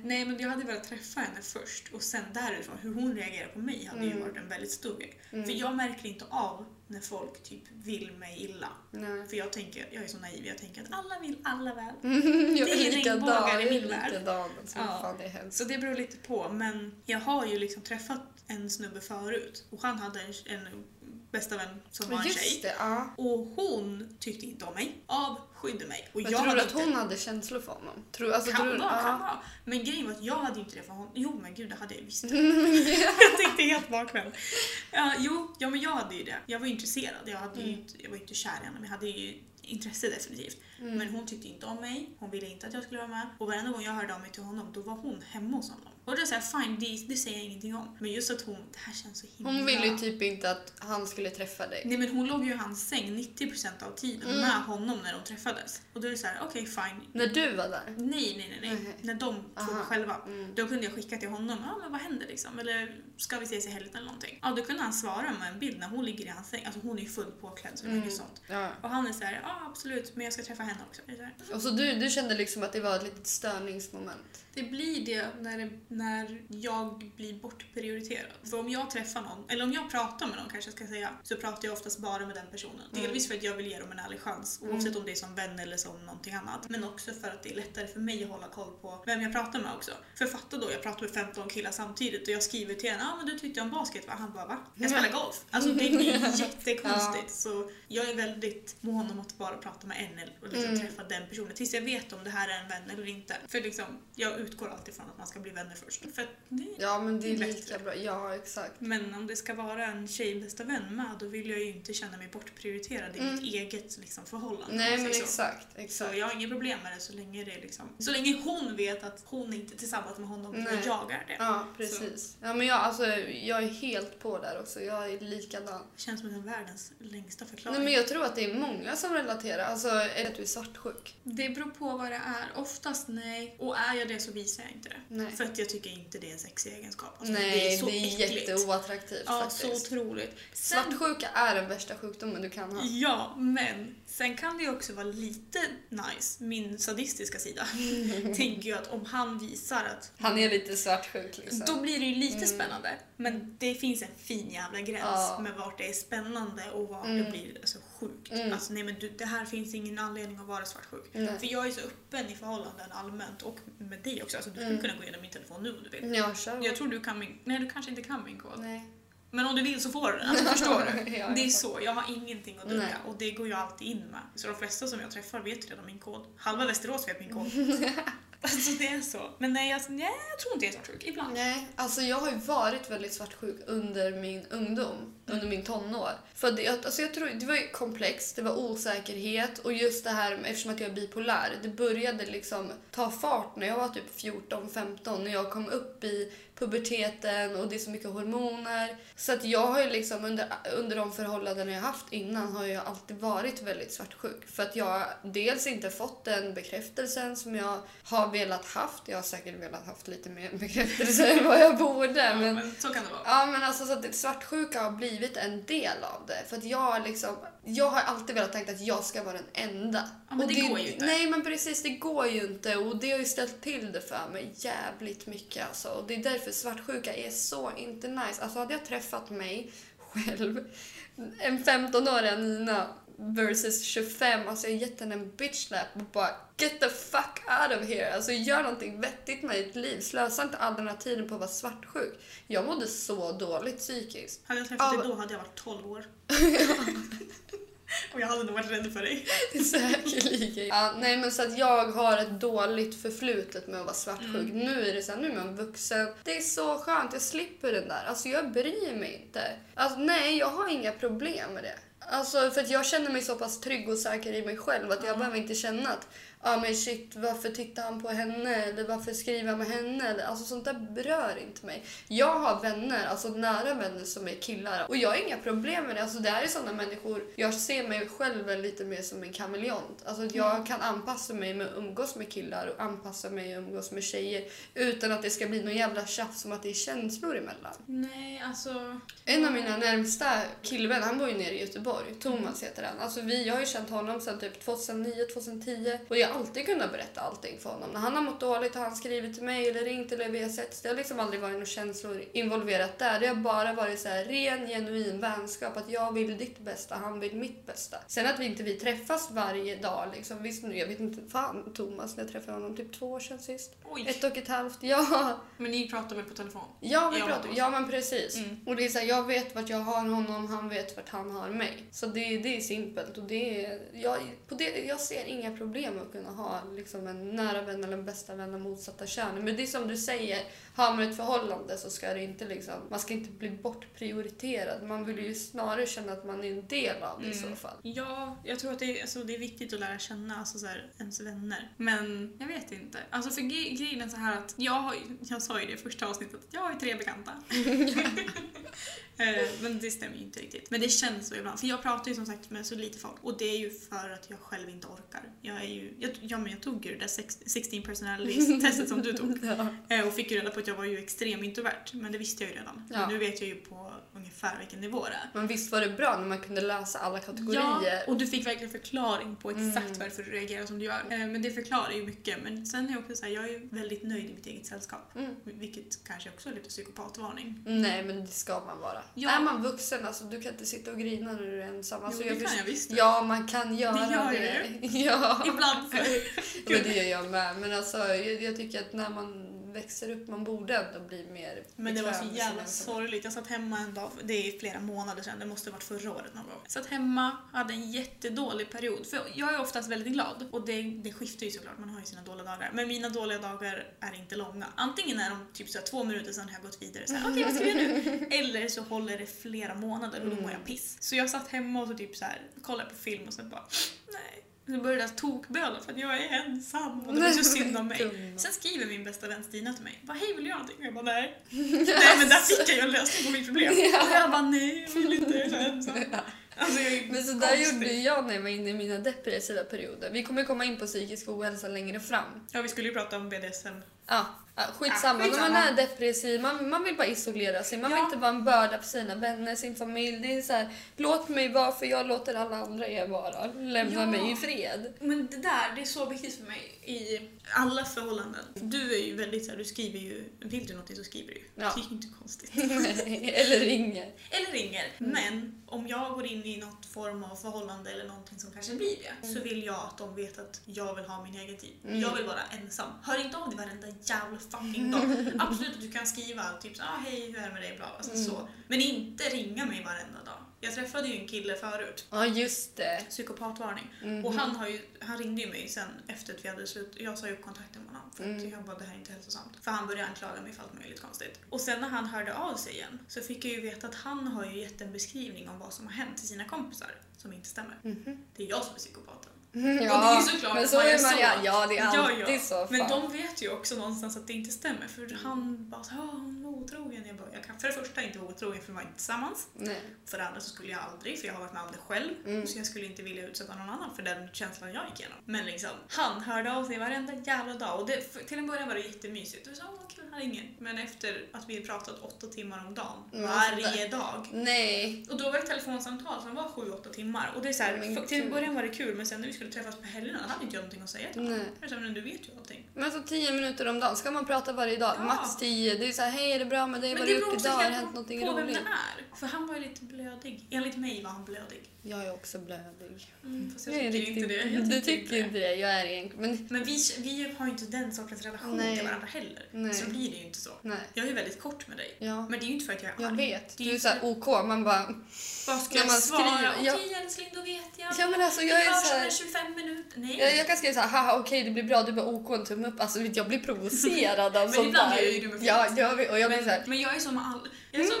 men jag hade velat träffa henne först och sen därifrån, hur hon reagerar på mig hade ju Mm. varit en väldigt stor grej. Mm. För jag märker inte av när folk typ vill mig illa. Nej. För jag tänker, jag är så naiv, jag tänker att alla vill alla väl. jag Det är regnbågar i min värld. likadan. Alltså, Ja. Fan, det är. Så det beror lite på, men jag har ju liksom träffat en snubbe förut och han hade en, en bästa vän som var en Just tjej. det, ja. Och hon tyckte inte om mig, avskydde mig. Och Men jag tror du att inte- hon hade känslor för honom? Tror, alltså, kan tror, vara, ja. kan vara. Men grejen var att jag hade ju inte det för honom. Jo men gud det hade jag visst. jag tänkte helt bakvänd. Ja, jo, ja, men jag hade ju det. Jag var ju intresserad. Jag, hade ju, Mm. inte- jag var ju inte kär i henne men jag hade ju intresse definitivt. Mm. Men hon tyckte inte om mig, hon ville inte att jag skulle vara med. Och varenda gång jag hörde av mig till honom då var hon hemma hos honom. Och då är såhär, fine det, det säger jag ingenting om. Men just att hon, det här känns så himla... Hon ville ju typ inte att han skulle träffa dig. Nej men hon låg ju i hans säng 90% av tiden Mm. med honom när de träffades. Och då är det så här: okej fine. När du var där? Nej, nej, nej. nej. Nej. När de två var själva. Mm. Då kunde jag skicka till honom, ja men vad händer liksom? Eller ska vi ses i helgen eller någonting? Ja, då kunde han svara med en bild när hon ligger i hans säng. Alltså hon är ju fullt påklädd så det Mm. inget sånt. Ja. Och han är så här, ja absolut, men jag ska träffa henne också. Det är så här. Och så du, du kände liksom att det var ett litet störningsmoment? Det blir det när, det när jag blir bortprioriterad. För om jag träffar någon, eller om jag pratar med någon kanske jag ska säga, så pratar jag oftast bara med den personen. Mm. Delvis för att jag vill ge dem en ärlig chans, Mm. oavsett om det är som vän eller som någonting annat. Men också för att det är lättare för mig att hålla koll på vem jag pratar med också. För fatta då, jag pratar med 15 killar samtidigt och jag skriver till en, ja ah, men du tyckte om basket va? Han bara va? Jag spelar golf. Alltså det blir jättekonstigt. Så jag är väldigt mån om att bara prata med en och liksom Mm. träffa den personen tills jag vet om det här är en vän eller inte. För liksom, jag utgår alltid från att man ska bli vänner först. För att det Ja, men det är är lika bättre. bra. Ja, exakt. men om det ska vara en tjej bästa vän med då vill jag ju inte känna mig bortprioriterad i Mm. mitt eget liksom, förhållande. Nej, men så. exakt. Så exakt. jag har inget problem med det så länge det är liksom, så länge hon vet att hon inte är tillsammans med honom Nej. och jag är det. Ja, precis. Ja, men jag, alltså, jag är helt på där också. Jag är likadan. Det känns som den världens längsta förklaring. Nej, men jag tror att det är många som relaterar. Alltså, är det är svartsjuk? Det beror på vad det är. Oftast nej. Och är jag det så visar jag inte det. Nej. För att jag tycker inte det är en sexig egenskap. Alltså, Nej, det är så äckligt. jätteoattraktivt Ja, så faktiskt. otroligt. Sen, Svartsjuka är den värsta sjukdomen du kan ha. ja, men sen kan det ju också vara lite nice, min sadistiska sida. Tänker ju att om han visar att Han är lite svartsjuk liksom. då blir det ju lite Mm. spännande. Men det finns en fin jävla gräns Ja. med vart det är spännande och vart Mm. det blir alltså, sjukt. Mm. Alltså nej men du, det här finns ingen anledning att vara svartsjuk. Nej. För jag är så öppen i förhållanden allmänt och med dig också. Alltså, du skulle Mm. kunna gå igenom min telefon nu om du vill. Ja, kör. Jag tror du kan min... Nej, du kanske inte kan min kod. Nej. Men om du vill så får du den. Alltså, förstår du? Ja, Det är så. Jag har ingenting att dölja och det går jag alltid in med. Så de flesta som jag träffar vet redan min kod. Halva Västerås vet min kod. alltså det är så. Men nej, alltså, nej jag tror inte jag är svartsjuk. Ibland. Nej, alltså jag har ju varit väldigt svartsjuk under min ungdom, under min tonår. För det, alltså jag tror, det var ju komplext, det var osäkerhet och just det här eftersom att jag är bipolär, det började liksom ta fart när jag var typ 14-15, när jag kom upp i puberteten och det är så mycket hormoner. Så att jag har ju liksom under, under de förhållanden jag haft innan har jag alltid varit väldigt svartsjuk. För att jag dels inte fått den bekräftelsen som jag har velat haft. Jag har säkert velat haft lite mer bekräftelse än vad jag borde. Ja, Men, men så kan det vara. ja, men alltså så att det- svartsjuka har blivit en del av det. För att jag liksom, jag har alltid velat tänka att jag ska vara den enda. Ja, men det går ju inte. Nej men precis, det går ju inte. Och det har ju ställt till det för mig jävligt mycket alltså. Och det är därför svartsjuka är så inte nice. Alltså hade jag träffat mig själv, en 15-årig Nina versus 25, alltså jag har gett henne en bitch slap och bara get the fuck out of here. Alltså gör någonting vettigt med ditt liv. Slösa inte all den här tiden på att vara svartsjuk. Jag mådde så dåligt psykiskt. Hade jag träffat Ja, dig då hade jag varit 12 år. och jag hade nog varit rädd för dig. Säkerligen. Ja, nej men så att jag har ett dåligt förflutet med att vara svartsjuk. Mm. Nu är det så här, nu är man vuxen. Det är så skönt, jag slipper den där. Alltså jag bryr mig inte. Alltså nej, jag har inga problem med det. Alltså för att jag känner mig så pass trygg och säker i mig själv att jag Ja. behöver inte känna att ja men shit varför tittar han på henne eller varför skriver han med henne eller alltså sånt där berör inte mig. Jag har vänner, alltså nära vänner som är killar och jag har inga problem med det. Alltså det här är sådana människor, jag ser mig själv lite mer som en kameleont. Alltså jag Mm. kan anpassa mig med att umgås med killar och anpassa mig att umgås med tjejer utan att det ska bli någon jävla tjafs som att det är känslor emellan. Nej, alltså... En av mina närmsta killvänner, han bor ju nere i Göteborg. Thomas heter han. Alltså vi, jag har ju känt honom sedan typ 2009, 2010. Och jag alltid kunnat berätta allting för honom. När han har mått dåligt har han skrivit till mig eller ringt eller vi har setts. Det har liksom aldrig varit några känslor involverat där. Det har bara varit så här ren, genuin vänskap. Att jag vill ditt bästa, han vill mitt bästa. Sen att vi inte vi träffas varje dag liksom. Visst nu, jag vet inte, fan Thomas, när jag träffade honom typ två år sedan sist. Oj. Ett och ett halvt, ja. Men ni pratar väl på telefon? Ja, vi pratar, ja men precis. Mm. Och det är så här, jag vet vart jag har honom, han vet vart han har mig. Så det, det är simpelt. Och det är, jag, på det, jag ser inga problem med att kunna ha liksom en nära vän eller en bästa vän av motsatta könet. Men det är som du säger, har man ett förhållande så ska det inte liksom, man ska inte bli bortprioriterad. Man vill ju snarare känna att man är en del av det i så Mm. fall. Ja, jag tror att det är, alltså, det är viktigt att lära känna alltså, så här, ens vänner. Men jag vet inte. Alltså för gre- grejen är så här att jag, har, jag sa ju det i första avsnittet, jag har ju tre bekanta. Eh, men det stämmer ju inte riktigt. Men det känns så ibland. För jag pratar ju som sagt med så lite folk. Och det är ju för att jag själv inte orkar. Jag är ju, jag, ja, men jag tog ju det där sex- 16 personalities-testet som du tog. Ja. Eh, Och fick ju reda på att jag var ju extrem introvert. Men det visste jag ju redan. Ja. Nu vet jag ju på ungefär vilken nivå det är. Men visst var det bra när man kunde läsa alla kategorier? Ja, och du fick verkligen förklaring på exakt Mm. varför du reagerar som du gör. Eh, Men det förklarar ju mycket. Men sen är jag också så här, jag är ju väldigt nöjd i mitt eget sällskap. Mm. Vilket kanske också är lite psykopatvarning. Nej, men det ska man vara. Ja. Är man vuxen, alltså, du kan inte sitta och grina när du är ensam. Alltså, jo, jag det kan först- jag visst. Ja, man kan göra Det gör det. Ja. Ibland. Men det gör jag med. Men alltså, jag, jag tycker att när man växer upp, man borde ändå bli mer Men det var så jävla sorgligt. Jag satt hemma en dag, det är flera månader sedan, det måste ha varit förra året någon gång. Jag satt hemma, hade en jättedålig period. För jag är oftast väldigt glad och det, det skiftar ju såklart, man har ju sina dåliga dagar. Men mina dåliga dagar är inte långa. Antingen är de typ så två minuter sen har jag gått vidare okej vad ska göra nu? Eller så håller det flera månader och då mår jag piss. Så jag satt hemma och så typ så här, kollade på film och sen bara, nej. Så började jag tokböla för att jag är ensam och det var så synd om mig. Sen skriver min bästa vän Stina till mig. Bara, hej vill du göra någonting? Och jag bara, nej. Nej men där fick jag ju en lösning på mitt problem. Ja. Och jag bara, nej jag vill inte, jag är så ensam. Alltså är Men så där konstig. gjorde jag när jag var inne i mina depressiva perioder. Vi kommer komma in på psykisk ohälsa längre fram. Ja vi skulle ju prata om BDSM. Ja, ja, skitsamma. Ja, skitsamma. När man är depressiv, man, man vill bara isolera sig. Man vill Ja. inte vara en börda för sina vänner, sin familj. Det är så här, låt mig vara för jag låter alla andra er vara. Lämna Ja. mig i fred. Men det där, det är så viktigt för mig i alla förhållanden. Du är ju väldigt så här, du skriver ju, vill du någonting så skriver du. Ja. Det är ju inte konstigt. Eller ringer. Eller ringer. Mm. Men om jag går in i något form av förhållande eller någonting som kanske blir det så vill jag att de vet att jag vill ha min egen tid. Mm. Jag vill vara ensam. Hör inte av dig varenda jävla fucking dag. Absolut att du kan skriva typ så ah, hej hur är det med dig? Bla, alltså, Mm. så. Men inte ringa mig varenda dag. Jag träffade ju en kille förut, Ja, just det. psykopatvarning. Mhm. Och han, har ju, han ringde ju mig sen efter att vi hade slut. Jag sa ju upp kontakten med honom för att Mm. jag bara det här är inte hälsosamt. För han började anklaga mig för allt möjligt konstigt. Och sen när han hörde av sig igen så fick jag ju veta att han har ju gett en beskrivning om vad som har hänt till sina kompisar som inte stämmer. Mhm. Det är jag som är psykopaten. Ja, och det är såklart men så är man så. ja. Ja, det är Ja, alltid ja. så. Men fan. de vet ju också någonstans att det inte stämmer för han bara så, "Ja, hon var otrogen. Jag bara, jag kan för det första inte vara otrogen för vi var inte tillsammans. Nej. För det andra så skulle jag aldrig, för jag har varit med om det själv. Mm. Så jag skulle inte vilja utsätta någon annan för den känslan jag gick igenom. Men liksom, han hörde av sig varenda jävla dag och det, för, till en början var det jättemysigt. Och så, åh kul, han ringer. Men efter att vi pratat åtta timmar om dagen, Mm, varje dag. Nej. Och då var det telefonsamtal som var sju, åtta timmar. Och det är så här, Men för, till en början var det kul men sen när vi skulle träffas på helgerna hade inte jag någonting att säga till honom. Nej. Jag sa, men du vet ju allting. Men så tio minuter om dagen, ska man prata varje dag? Ja. Max tio. Det är så här, hej är det bra med dig? Men Var det du beror också idag? Har det hänt någonting på vem roligt? det är. För han var ju lite blödig. Enligt mig var han blödig. Jag är också blödig. Mm, fast jag Jag tycker riktigt, inte det. Jag du tycker inte det. Jag är egentligen... Men Men vi, vi har ju inte den sortens relation Nej. till varandra heller. Nej. Så blir det ju inte så. nej. Jag är ju väldigt kort med dig. Ja. Men det är ju inte för att jag är Jag arg. vet. Det är Du ju är såhär för- OK. Man bara... Vad ska jag man svara? skriver- ja. Okej älskling, då vet jag. Ja men alltså jag vi hörs om 25 minuter. Nej. Jag, jag kan skriva såhär, haha okej det blir bra, du bara OK en tumme upp. Alltså jag blir provocerad av Men sånt ibland där. ju mig fint. Ja, jag vet, och jag blir men, såhär... men jag är som all... Jag, är så,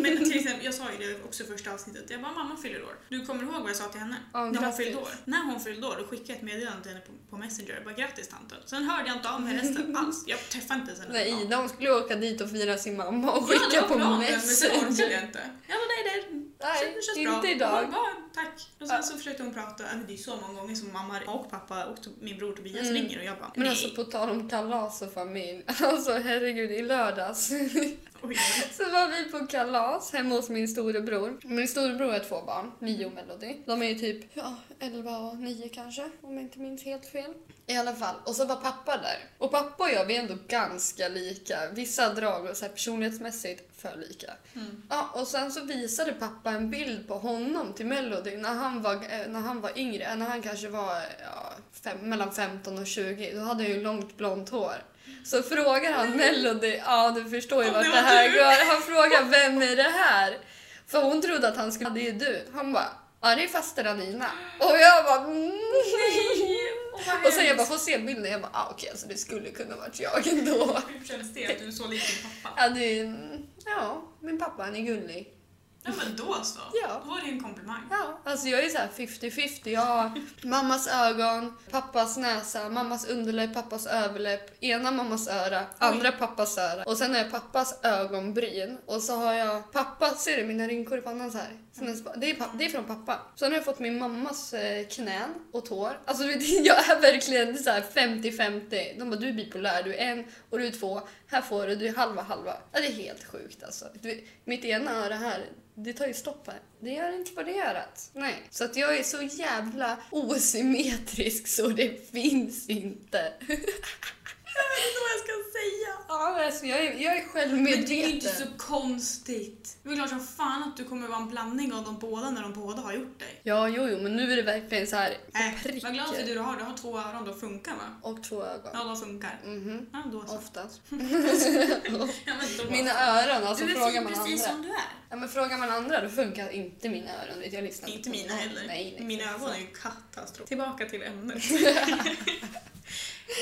men till exempel, jag sa ju det också i första avsnittet. Jag bara, mamma fyller år. Du kommer ihåg vad jag sa till henne? Ja, när hon fyllde år. När hon fyllde år, då skickade jag ett meddelande till henne på, på Messenger. Jag bara, grattis tanten. Sen hörde jag inte av mig resten alls. Jag träffade inte ens henne. Nej. Ida hon skulle åka dit och fira sin mamma och Ja, det skicka var på planen, men sen orkade Messenger. jag inte. Jag bara, nej, nej. Nej, det känns inte bra. idag. Hon bara, tack. Och sen Ja. så försökte hon prata. Ja, men Det är så många gånger som mamma och pappa och min bror Tobias Mm. ringer och jag bara, Men nej. alltså på tal om kalas och familj. Alltså herregud, i lördags. Så var vi på kalas hemma hos min storebror. Min storebror har två barn, Mio och Melody. De är ju typ ja, 11 och 9 kanske, om jag inte minns helt fel. I alla fall. Och så var pappa där. Och pappa och jag, vi är ändå ganska lika. Vissa drag och så här personlighetsmässigt för lika. Mm. Ja, och sen så visade pappa en bild på honom till Melody när han var, eh, när han var yngre. När han kanske var ja, fem, mellan 15 och 20. Då hade han ju långt blont hår. Så frågar han Melody, ja du förstår ju vart det det här du. går. Han frågar vem är det här? För hon trodde att han skulle, ja det är du. Han bara, ja det är faster Anina. Och jag bara, mm. Åh, vad Och sen jag bara får se bilden, jag bara, ah, okej alltså det skulle kunna varit jag ändå. Hur känns det att du är så lik din pappa? Ja, det är, ja min pappa han är gullig. Ja men då så. Ja. Då är det en komplimang. Ja, alltså jag är så här 50-50. Jag har mammas ögon, pappas näsa, mammas underläpp, pappas överläpp, ena mammas öra, andra pappas öra. Och sen har jag pappas ögonbryn. Och så har jag pappa, ser du mina rynkor i pannan så här? Som en spa- Det är, pa- det är från pappa. Sen har jag fått min mammas eh, knän och tår. Alltså du vet, jag är verkligen så här 50-50. De bara du är bipolär, du är en och du är två. Här får du, du är halva halva. Ja, det är helt sjukt alltså. Du, mitt ena öra här, det tar ju stopp här. Det gör inte vad det örat. Nej. Så att jag är så jävla osymmetrisk så det finns inte. Vet inte vad jag ska säga. Ja, alltså jag, är, jag är Men självmedveten. det är ju inte så konstigt. Det är klart som fan att du kommer vara en blandning av de båda när de båda har gjort dig. Ja, jo, jo, men nu är det verkligen så här Äh, vad glad för du har. Du har två öron, då funkar va? Och två ögon. Ja, de funkar. Mhm. Ja, då så. Oftast. Ja, men Mina öron, alltså Du är frågar man precis andra. som du är. Ja, men frågar man andra då funkar inte mina öron. Jag lyssnar Inte mina heller. Nej, nej, Mina ögon är ju katastrof. Tillbaka till ämnet.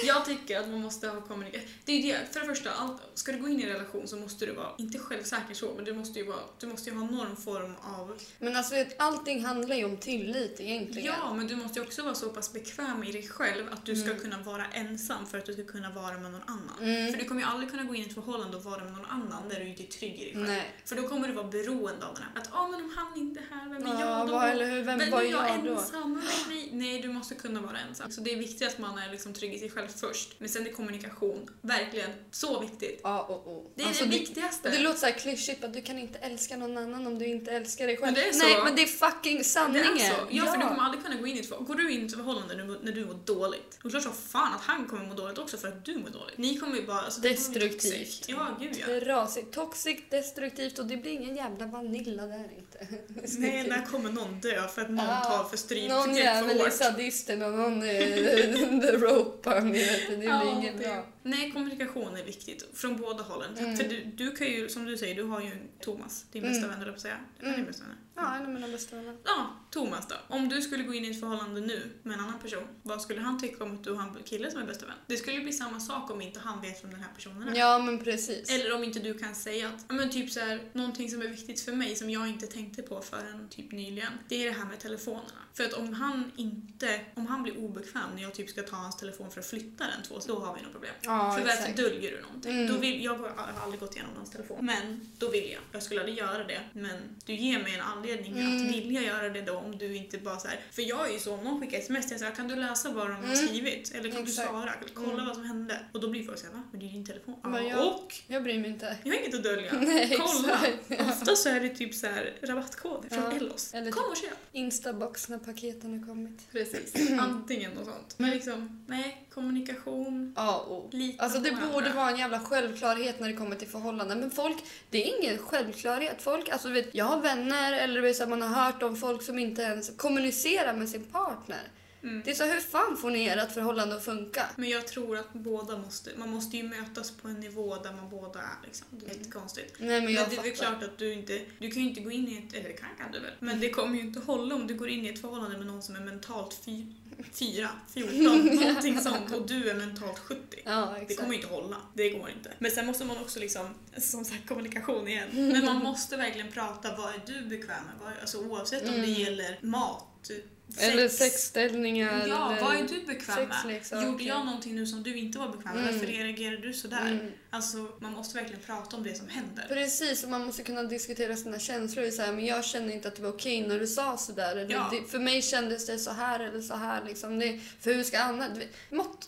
Jag tycker att man måste ha kommunikation. Det är det. För det första, allt, ska du gå in i en relation så måste du vara, inte självsäker så, men du måste ju, vara, du måste ju ha någon form av... Men alltså allting handlar ju om tillit egentligen. Ja, men du måste ju också vara så pass bekväm i dig själv att du ska Mm. kunna vara ensam för att du ska kunna vara med någon annan. Mm. För du kommer ju aldrig kunna gå in i ett förhållande och vara med någon annan där du inte är trygg i dig själv. Nej. För då kommer du vara beroende av den här. Att ah, men om han inte är här, vem är Ja, jag då? vad, eller hur, vem var är jag jag då? ensam? Nej, nej, du måste kunna vara ensam. Så det är viktigt att man är liksom trygg i sig själv först. Men sen är kommunikation verkligen så viktigt. A och O. Det är Alltså, det det, viktigaste. det låter så här klyschigt, att du kan inte älska någon annan om du inte älskar dig själv. Men det är så. Nej, men det är fucking det sanningen. är så. Ja, för du kommer aldrig kunna gå in i ett. Går du in i ett förhållande när du, mår dåligt, det klart som fan att han kommer må dåligt också för att du mår dåligt. Ni kommer ju bara... Alltså, det Destruktivt. Ja, gud ja. Rasigt, toxic, destruktivt och det blir ingen jävla vanilla där inte. Nej, när kommer någon dö för att någon Ja, tar för stryk Någon för jävel är sadisten och någon är the roper. Ni vet, Det blir Ja, inget det- bra. Nej, kommunikation är viktigt från båda hållen. Mm. För du, du kan ju, som du säger, du har ju Thomas, din bästa Mm. vän, eller säga. Mm. din bästa vän? Ja, en av mina bästa vänner. Ja, Thomas då. Om du skulle gå in i ett förhållande nu med en annan person, vad skulle han tycka om att du har en kille som är bästa vän? Det skulle bli samma sak om inte han vet vem den här personen är. Ja, men precis. Eller om inte du kan säga att, men typ så här, någonting som är viktigt för mig som jag inte tänkte på förrän typ nyligen, det är det här med telefonerna. För att om han inte, om han blir obekväm när jag typ ska ta hans telefon för att flytta den två, då har vi nog problem. Ja, för varför exakt. döljer du någonting? Mm. Då vill, jag har aldrig gått igenom hans telefon. Men då vill jag. Jag skulle aldrig göra det. Men du ger mig en anledning Mm. att vilja göra det då om du inte bara så här. För jag är ju så, om någon skickar sms jag säger kan du läsa vad de har Mm. skrivit? Eller kan Exakt. du svara? Kolla Mm. vad som hände. Och då blir folk såhär, va? Men det är din telefon. Ja, jag- Och Jag bryr mig inte. jag har inget att dölja. Nej, Kolla! Ja. Ofta så är det typ så här rabattkoder från Ja. Ellos. Eller Kom och köp! Instabox när paketen har kommit. Precis. Antingen och sånt. Men liksom, nej, kommunikation, A och O. lita Alltså det borde vara en jävla självklarhet när det kommer till förhållanden. Men folk, det är ingen självklarhet. Folk, alltså vet, jag har vänner eller vet, så man har hört om folk som inte ens kommunicerar med sin partner. Mm. Det är så, hur fan får ni ert förhållande att funka? Men jag tror att båda måste, man måste ju mötas på en nivå där man båda är liksom. Det är lite konstigt. Nej men Men det är väl fattar. klart att du inte, du kan ju inte gå in i ett, eller kan, kan du väl, men det kommer ju inte hålla om du går in i ett förhållande med någon som är mentalt fy, 4, 14, någonting sånt och du är mentalt 70. Ja, Det kommer ju inte hålla. Det går inte. Men sen måste man också liksom, som sagt kommunikation igen. Men man måste verkligen prata, vad är du bekväm med? Alltså oavsett om det Mm. gäller mat, sex. Eller sexställningar. Ja, eller vad är du bekväm med? sexleksaker. Gjorde jag någonting nu som du inte var bekväm med? Mm. Varför reagerar du sådär? Mm. Alltså, man måste verkligen prata om det som händer. Precis, och man måste kunna diskutera sina känslor. och Så här, men jag känner inte att det var okej när du sa sådär. Eller Ja. det, för mig kändes det så här eller så här. Liksom. Det, för hur ska annat?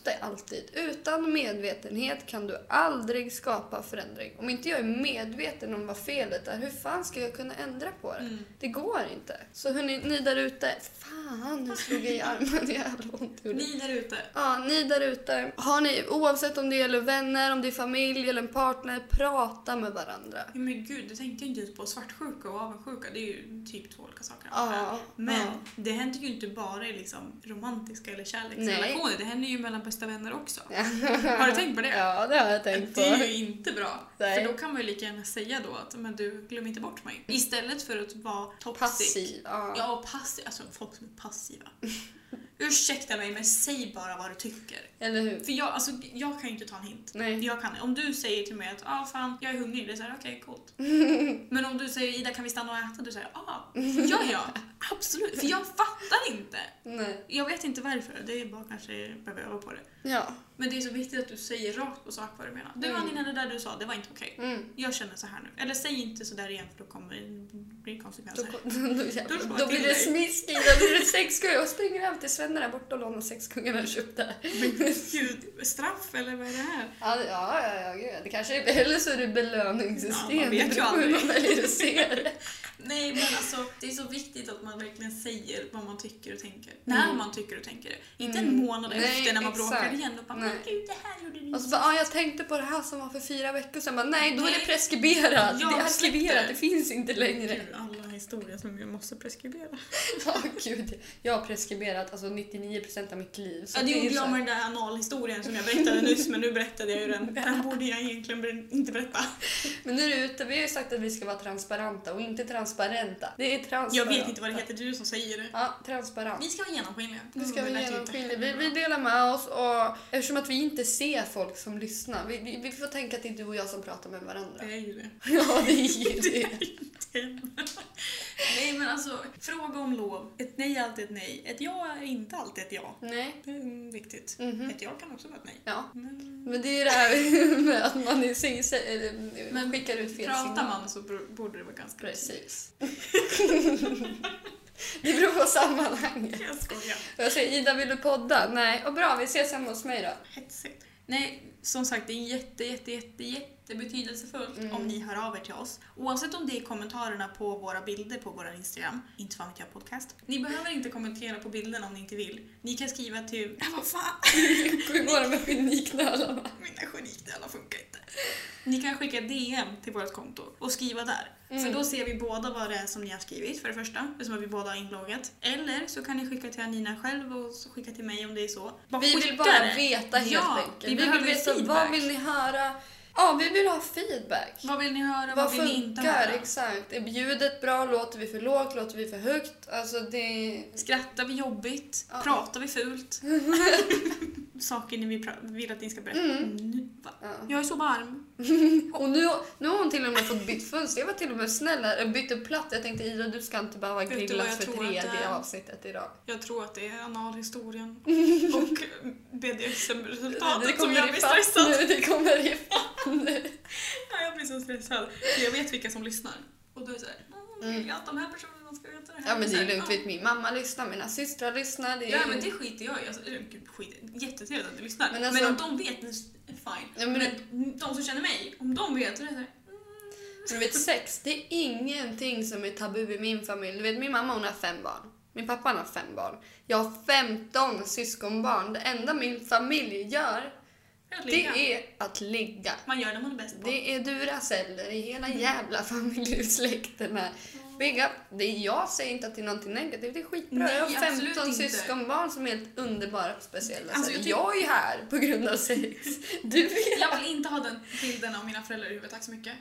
Är alltid, utan medvetenhet kan du aldrig skapa förändring. Om inte inte jag är medveten om vad felet är, hur fan ska jag kunna ändra på det? Mm. Det går inte. Så hörni, ni där ute, fan nu slog jag i armen, jävla ont gjorde. Ni där ute. Ja, ni där ute, har ni, oavsett om det gäller vänner, om det är familj eller en partner, prata med varandra. Ja, men gud, det tänkte jag inte ens på. Svartsjuka och avundsjuka, det är ju typ två olika saker. Ja, Men ja. det händer ju inte bara i liksom romantiska eller kärleksrelationer, det händer ju mellan bästa vänner också. Har du tänkt på det? Ja, det har jag tänkt på. Det är ju inte bra. Nej. Då kan man ju lika gärna säga då att men du, glöm inte bort mig. Istället för att vara toxic. Passiv. Ja. Ja, passiv. Alltså folk som är passiva. Ursäkta mig, men säg bara vad du tycker. Eller hur? För jag, alltså, jag kan ju inte ta en hint. Nej. Jag kan, om du säger till mig att ah, fan, jag är hungrig, det är såhär okej, coolt. Men om du säger Ida kan vi stanna och äta? Du säger ah, ja ja, absolut. För jag fattar inte. Nej. Jag vet inte varför, det är bara kanske behöver öva på det. Ja. Men det är så viktigt att du säger rakt på sak vad du menar. Du Mm. Anina, det där du sa, det var inte okej. Mm. Jag känner så här nu. Eller säg inte så där igen för då kommer det bli Då, konsekvenser. då, då, slår jag då blir det dig. smisk i, då blir det sexkung. Jag springer hem till Svenne där borta och lånar sexkungarna jag köpte. Men gud, straff eller vad är det här? Ja, ja, ja, ja gud. Det kanske är, eller så är det belöningssystem. Ja, man vet ju aldrig. man väljer att se det. Nej men alltså det är så viktigt att man verkligen säger vad man tycker och tänker. När Mm. man tycker och tänker det. Inte en Mm. månad Nej, efter när man exakt. bråkar igen och bara Nej. men gud det här gjorde du Och så bara, ah, jag tänkte på det här som var för fyra veckor sedan. Bara, nej, då är det preskriberat. Ja, det är arkiverat, det. finns inte längre. Gud, alla historier som jag måste preskribera. Ja, gud. Jag har preskriberat alltså 99% av mitt liv. Så Ja, det gjorde jag med den där analhistorien som jag berättade nyss men nu berättade jag ju den. Den borde jag egentligen inte berätta. Men nu är det ute. Vi har ju sagt att vi ska vara transparenta och inte transparenta. Det är transparenta. Jag vet inte vad det heter, det är du som säger det. Ja, transparent. Vi ska vara genomskinliga. Vi ska Mm, vara det genomskinliga. Vi, vi delar med oss och eftersom att vi inte ser folk som lyssnar. Vi, vi, vi får tänka att det är du och jag som pratar med varandra. Det är ju det. Ja, det är ju det. Nej men alltså, fråga om lov. Ett nej är alltid ett nej. Ett ja är inte alltid ett ja. Nej. Det är viktigt. Mhm. Ett ja kan också vara ett nej. Ja. Men Men det är ju det här med att man eller, Men skickar ut fel pratar signal. man så borde det vara ganska Precis. Det beror på sammanhanget. Jag skojar. Och Jag säger Ida, vill du podda? Nej. Och bra, vi ses hemma hos mig då. Hetsigt. Nej, som sagt det är jätte, jätte, jätte, jätte betydelsefullt Mm. om ni hör av er till oss. Oavsett om det är kommentarerna på våra bilder på vår Instagram, inte fan vet jag podcast. Ni behöver inte kommentera på bilderna om ni inte vill. Ni kan skriva till... Ja, vad fan! Hur går det med geniknölarna? Mina genikdelar funkar inte. Ni kan skicka DM till vårt konto och skriva där. Mm. För då ser vi båda vad det är som ni har skrivit för det första, eftersom vi båda har inloggat. Eller så kan ni skicka till Anina själv och skicka till mig om det är så. Bara Vi vill bara det. veta helt Ja, enkelt. vi Vi, vill veta feedback. vad vill ni höra? Ja, vi vill ha feedback. Vad vill ni höra, vad, Vad vill ni inte funkar? höra? Exakt. Är ljudet bra? Låter vi för lågt? Låter vi för högt? Alltså det... Skrattar vi jobbigt? Ja. Pratar vi fult? Saker ni vill, att ni ska berätta. Mm. Nu, va? Ja. Jag är så varm. Och nu, nu har hon till och med fått bytt fönster. Jag var till och med snäll här. Jag bytte plats. Jag tänkte Ida, du ska inte behöva du grillas för tredje är? avsnittet idag. Jag tror att det är analhistorien och BDSM-resultatet som blir ifatt stressad. nu. Det kommer ifatt nu. Ja, jag blir så stressad. För jag vet vilka som lyssnar. Och då är det såhär, mm. att de här personerna ska veta det här? Ja men det är här, lugnt. Vet, min mamma lyssnar, mina systrar lyssnar. Det är Ja men det skiter jag i. Alltså, gud, skit, jättetrevligt att du lyssnar. Men Men, alltså- om de vet, fine. Ja, men- men de som känner mig, om de vet, så är det såhär, Men du vet, sex, det är ingenting som är tabu i min familj. Du vet, min mamma hon har fem barn. Min pappa har fem barn. Jag har 15 syskonbarn. Det enda min familj gör, det är att ligga. Man gör det man är bäst på. Det är duraceller i hela Mm. jävla familjesläkten här. Big up. Det är, jag säger inte att det är någonting negativt, det är skitbra. Nej, jag har absolut 15 inte. syskonbarn som är helt underbara och speciella. Alltså, Så jag jag, tycker- är här på grund av sex. Du. Jag vill inte ha den bilden av mina föräldrar i huvudet, tack så mycket.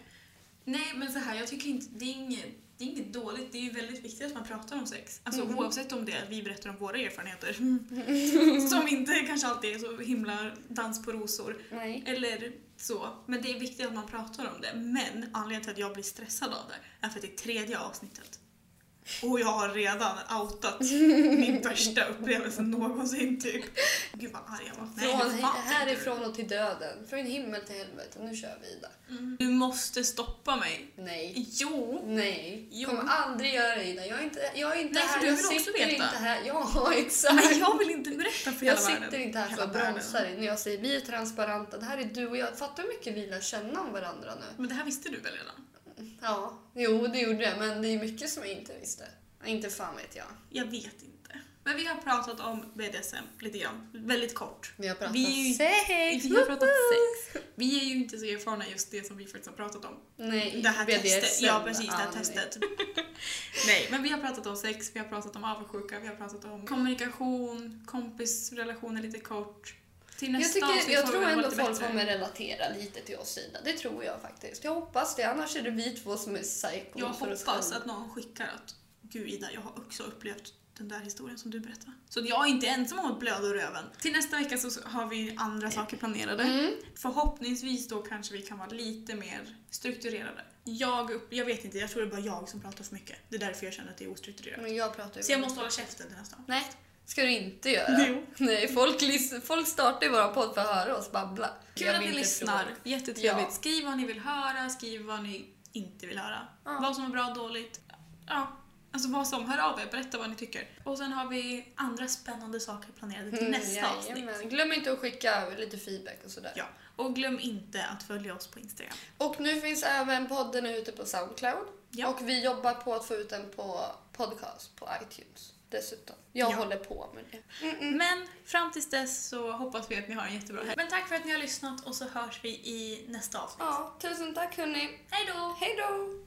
Nej, men så här, jag tycker inte, det är inget, det är inget dåligt. Det är ju väldigt viktigt att man pratar om sex. Alltså Mhm. oavsett om det är att vi berättar om våra erfarenheter, som inte kanske alltid är så himla dans på rosor, Nej. eller så. Men det är viktigt att man pratar om det. Men anledningen till att jag blir stressad av det är för att det är tredje avsnittet. Och jag har redan outat min värsta upplevelse någonsin typ. Gud vad arg jag var. Nej, Från tänkte härifrån och till döden. Från himmel till helvete. Nu kör vi Ida. du? Mm. Du måste stoppa mig. Nej. Jo. Nej. Jo. Kommer aldrig göra det Ida. Jag är inte, jag är inte Nej, för här. du jag vill också sitter veta. inte här. Ja, exakt. Men jag vill inte berätta för Jag hela världen. sitter inte här för att bromsa dig när jag säger vi är transparenta. Det här är du och jag. Fattar hur mycket vi lär känna om varandra nu. Men det här visste du väl redan? Ja, jo det gjorde jag. Men det är mycket som jag inte visste. Inte fan vet jag. Jag vet inte. Men vi har pratat om BDSM lite grann. Väldigt kort. Vi har pratat Vi ju- sex. Vi har pratat sex. Vi är ju inte så erfarna just det som vi faktiskt har pratat om. Nej, Det här BDSM. testet. Ja, precis. Det här nej. testet. nej, men vi har pratat om sex, vi har pratat om avundsjuka, vi har pratat om kommunikation, kompisrelationer lite kort. Till Jag, nästa avsnitt tycker, jag tror ändå folk bättre. kommer relatera lite till oss Ida. Det tror jag faktiskt. Jag hoppas det. Annars är det vi två som är psycho Jag hoppas att någon skickar att Gud Ida, jag har också upplevt den där historien som du berättade. Så jag är inte ensam om att blöda röven. Till nästa vecka så har vi andra saker planerade. Mm. Förhoppningsvis då kanske vi kan vara lite mer strukturerade. Jag, upp, jag vet inte, jag tror det är bara jag som pratar för mycket. Det är därför jag känner att det är ostrukturerat. Men jag pratar ju Så jag måste hålla käften till nästa gång. Nej, ska du inte göra. Jo. Nej, folk, folk startar ju våra podd för att höra oss babbla. Kul att ni lyssnar. tro. Jättetrevligt. Ja. Skriv vad ni vill höra, skriv vad ni inte vill höra. Ja. Vad som är bra och dåligt. Ja, alltså vad som. Hör av er, berätta vad ni tycker. Och sen har vi andra spännande saker planerade till Mm, nästa avsnitt. jajamän. Glöm inte att skicka lite feedback och sådär. Ja, och glöm inte att följa oss på Instagram. Och nu finns även podden ute på Soundcloud. Ja. Och vi jobbar på att få ut den på podcast på iTunes dessutom. Jag Ja. håller på med det. Mm-mm. Men fram tills dess så hoppas vi att ni har en jättebra helg. Men tack för att ni har lyssnat och så hörs vi i nästa avsnitt. Ja, tusen tack hörni. Hej då! Hej då!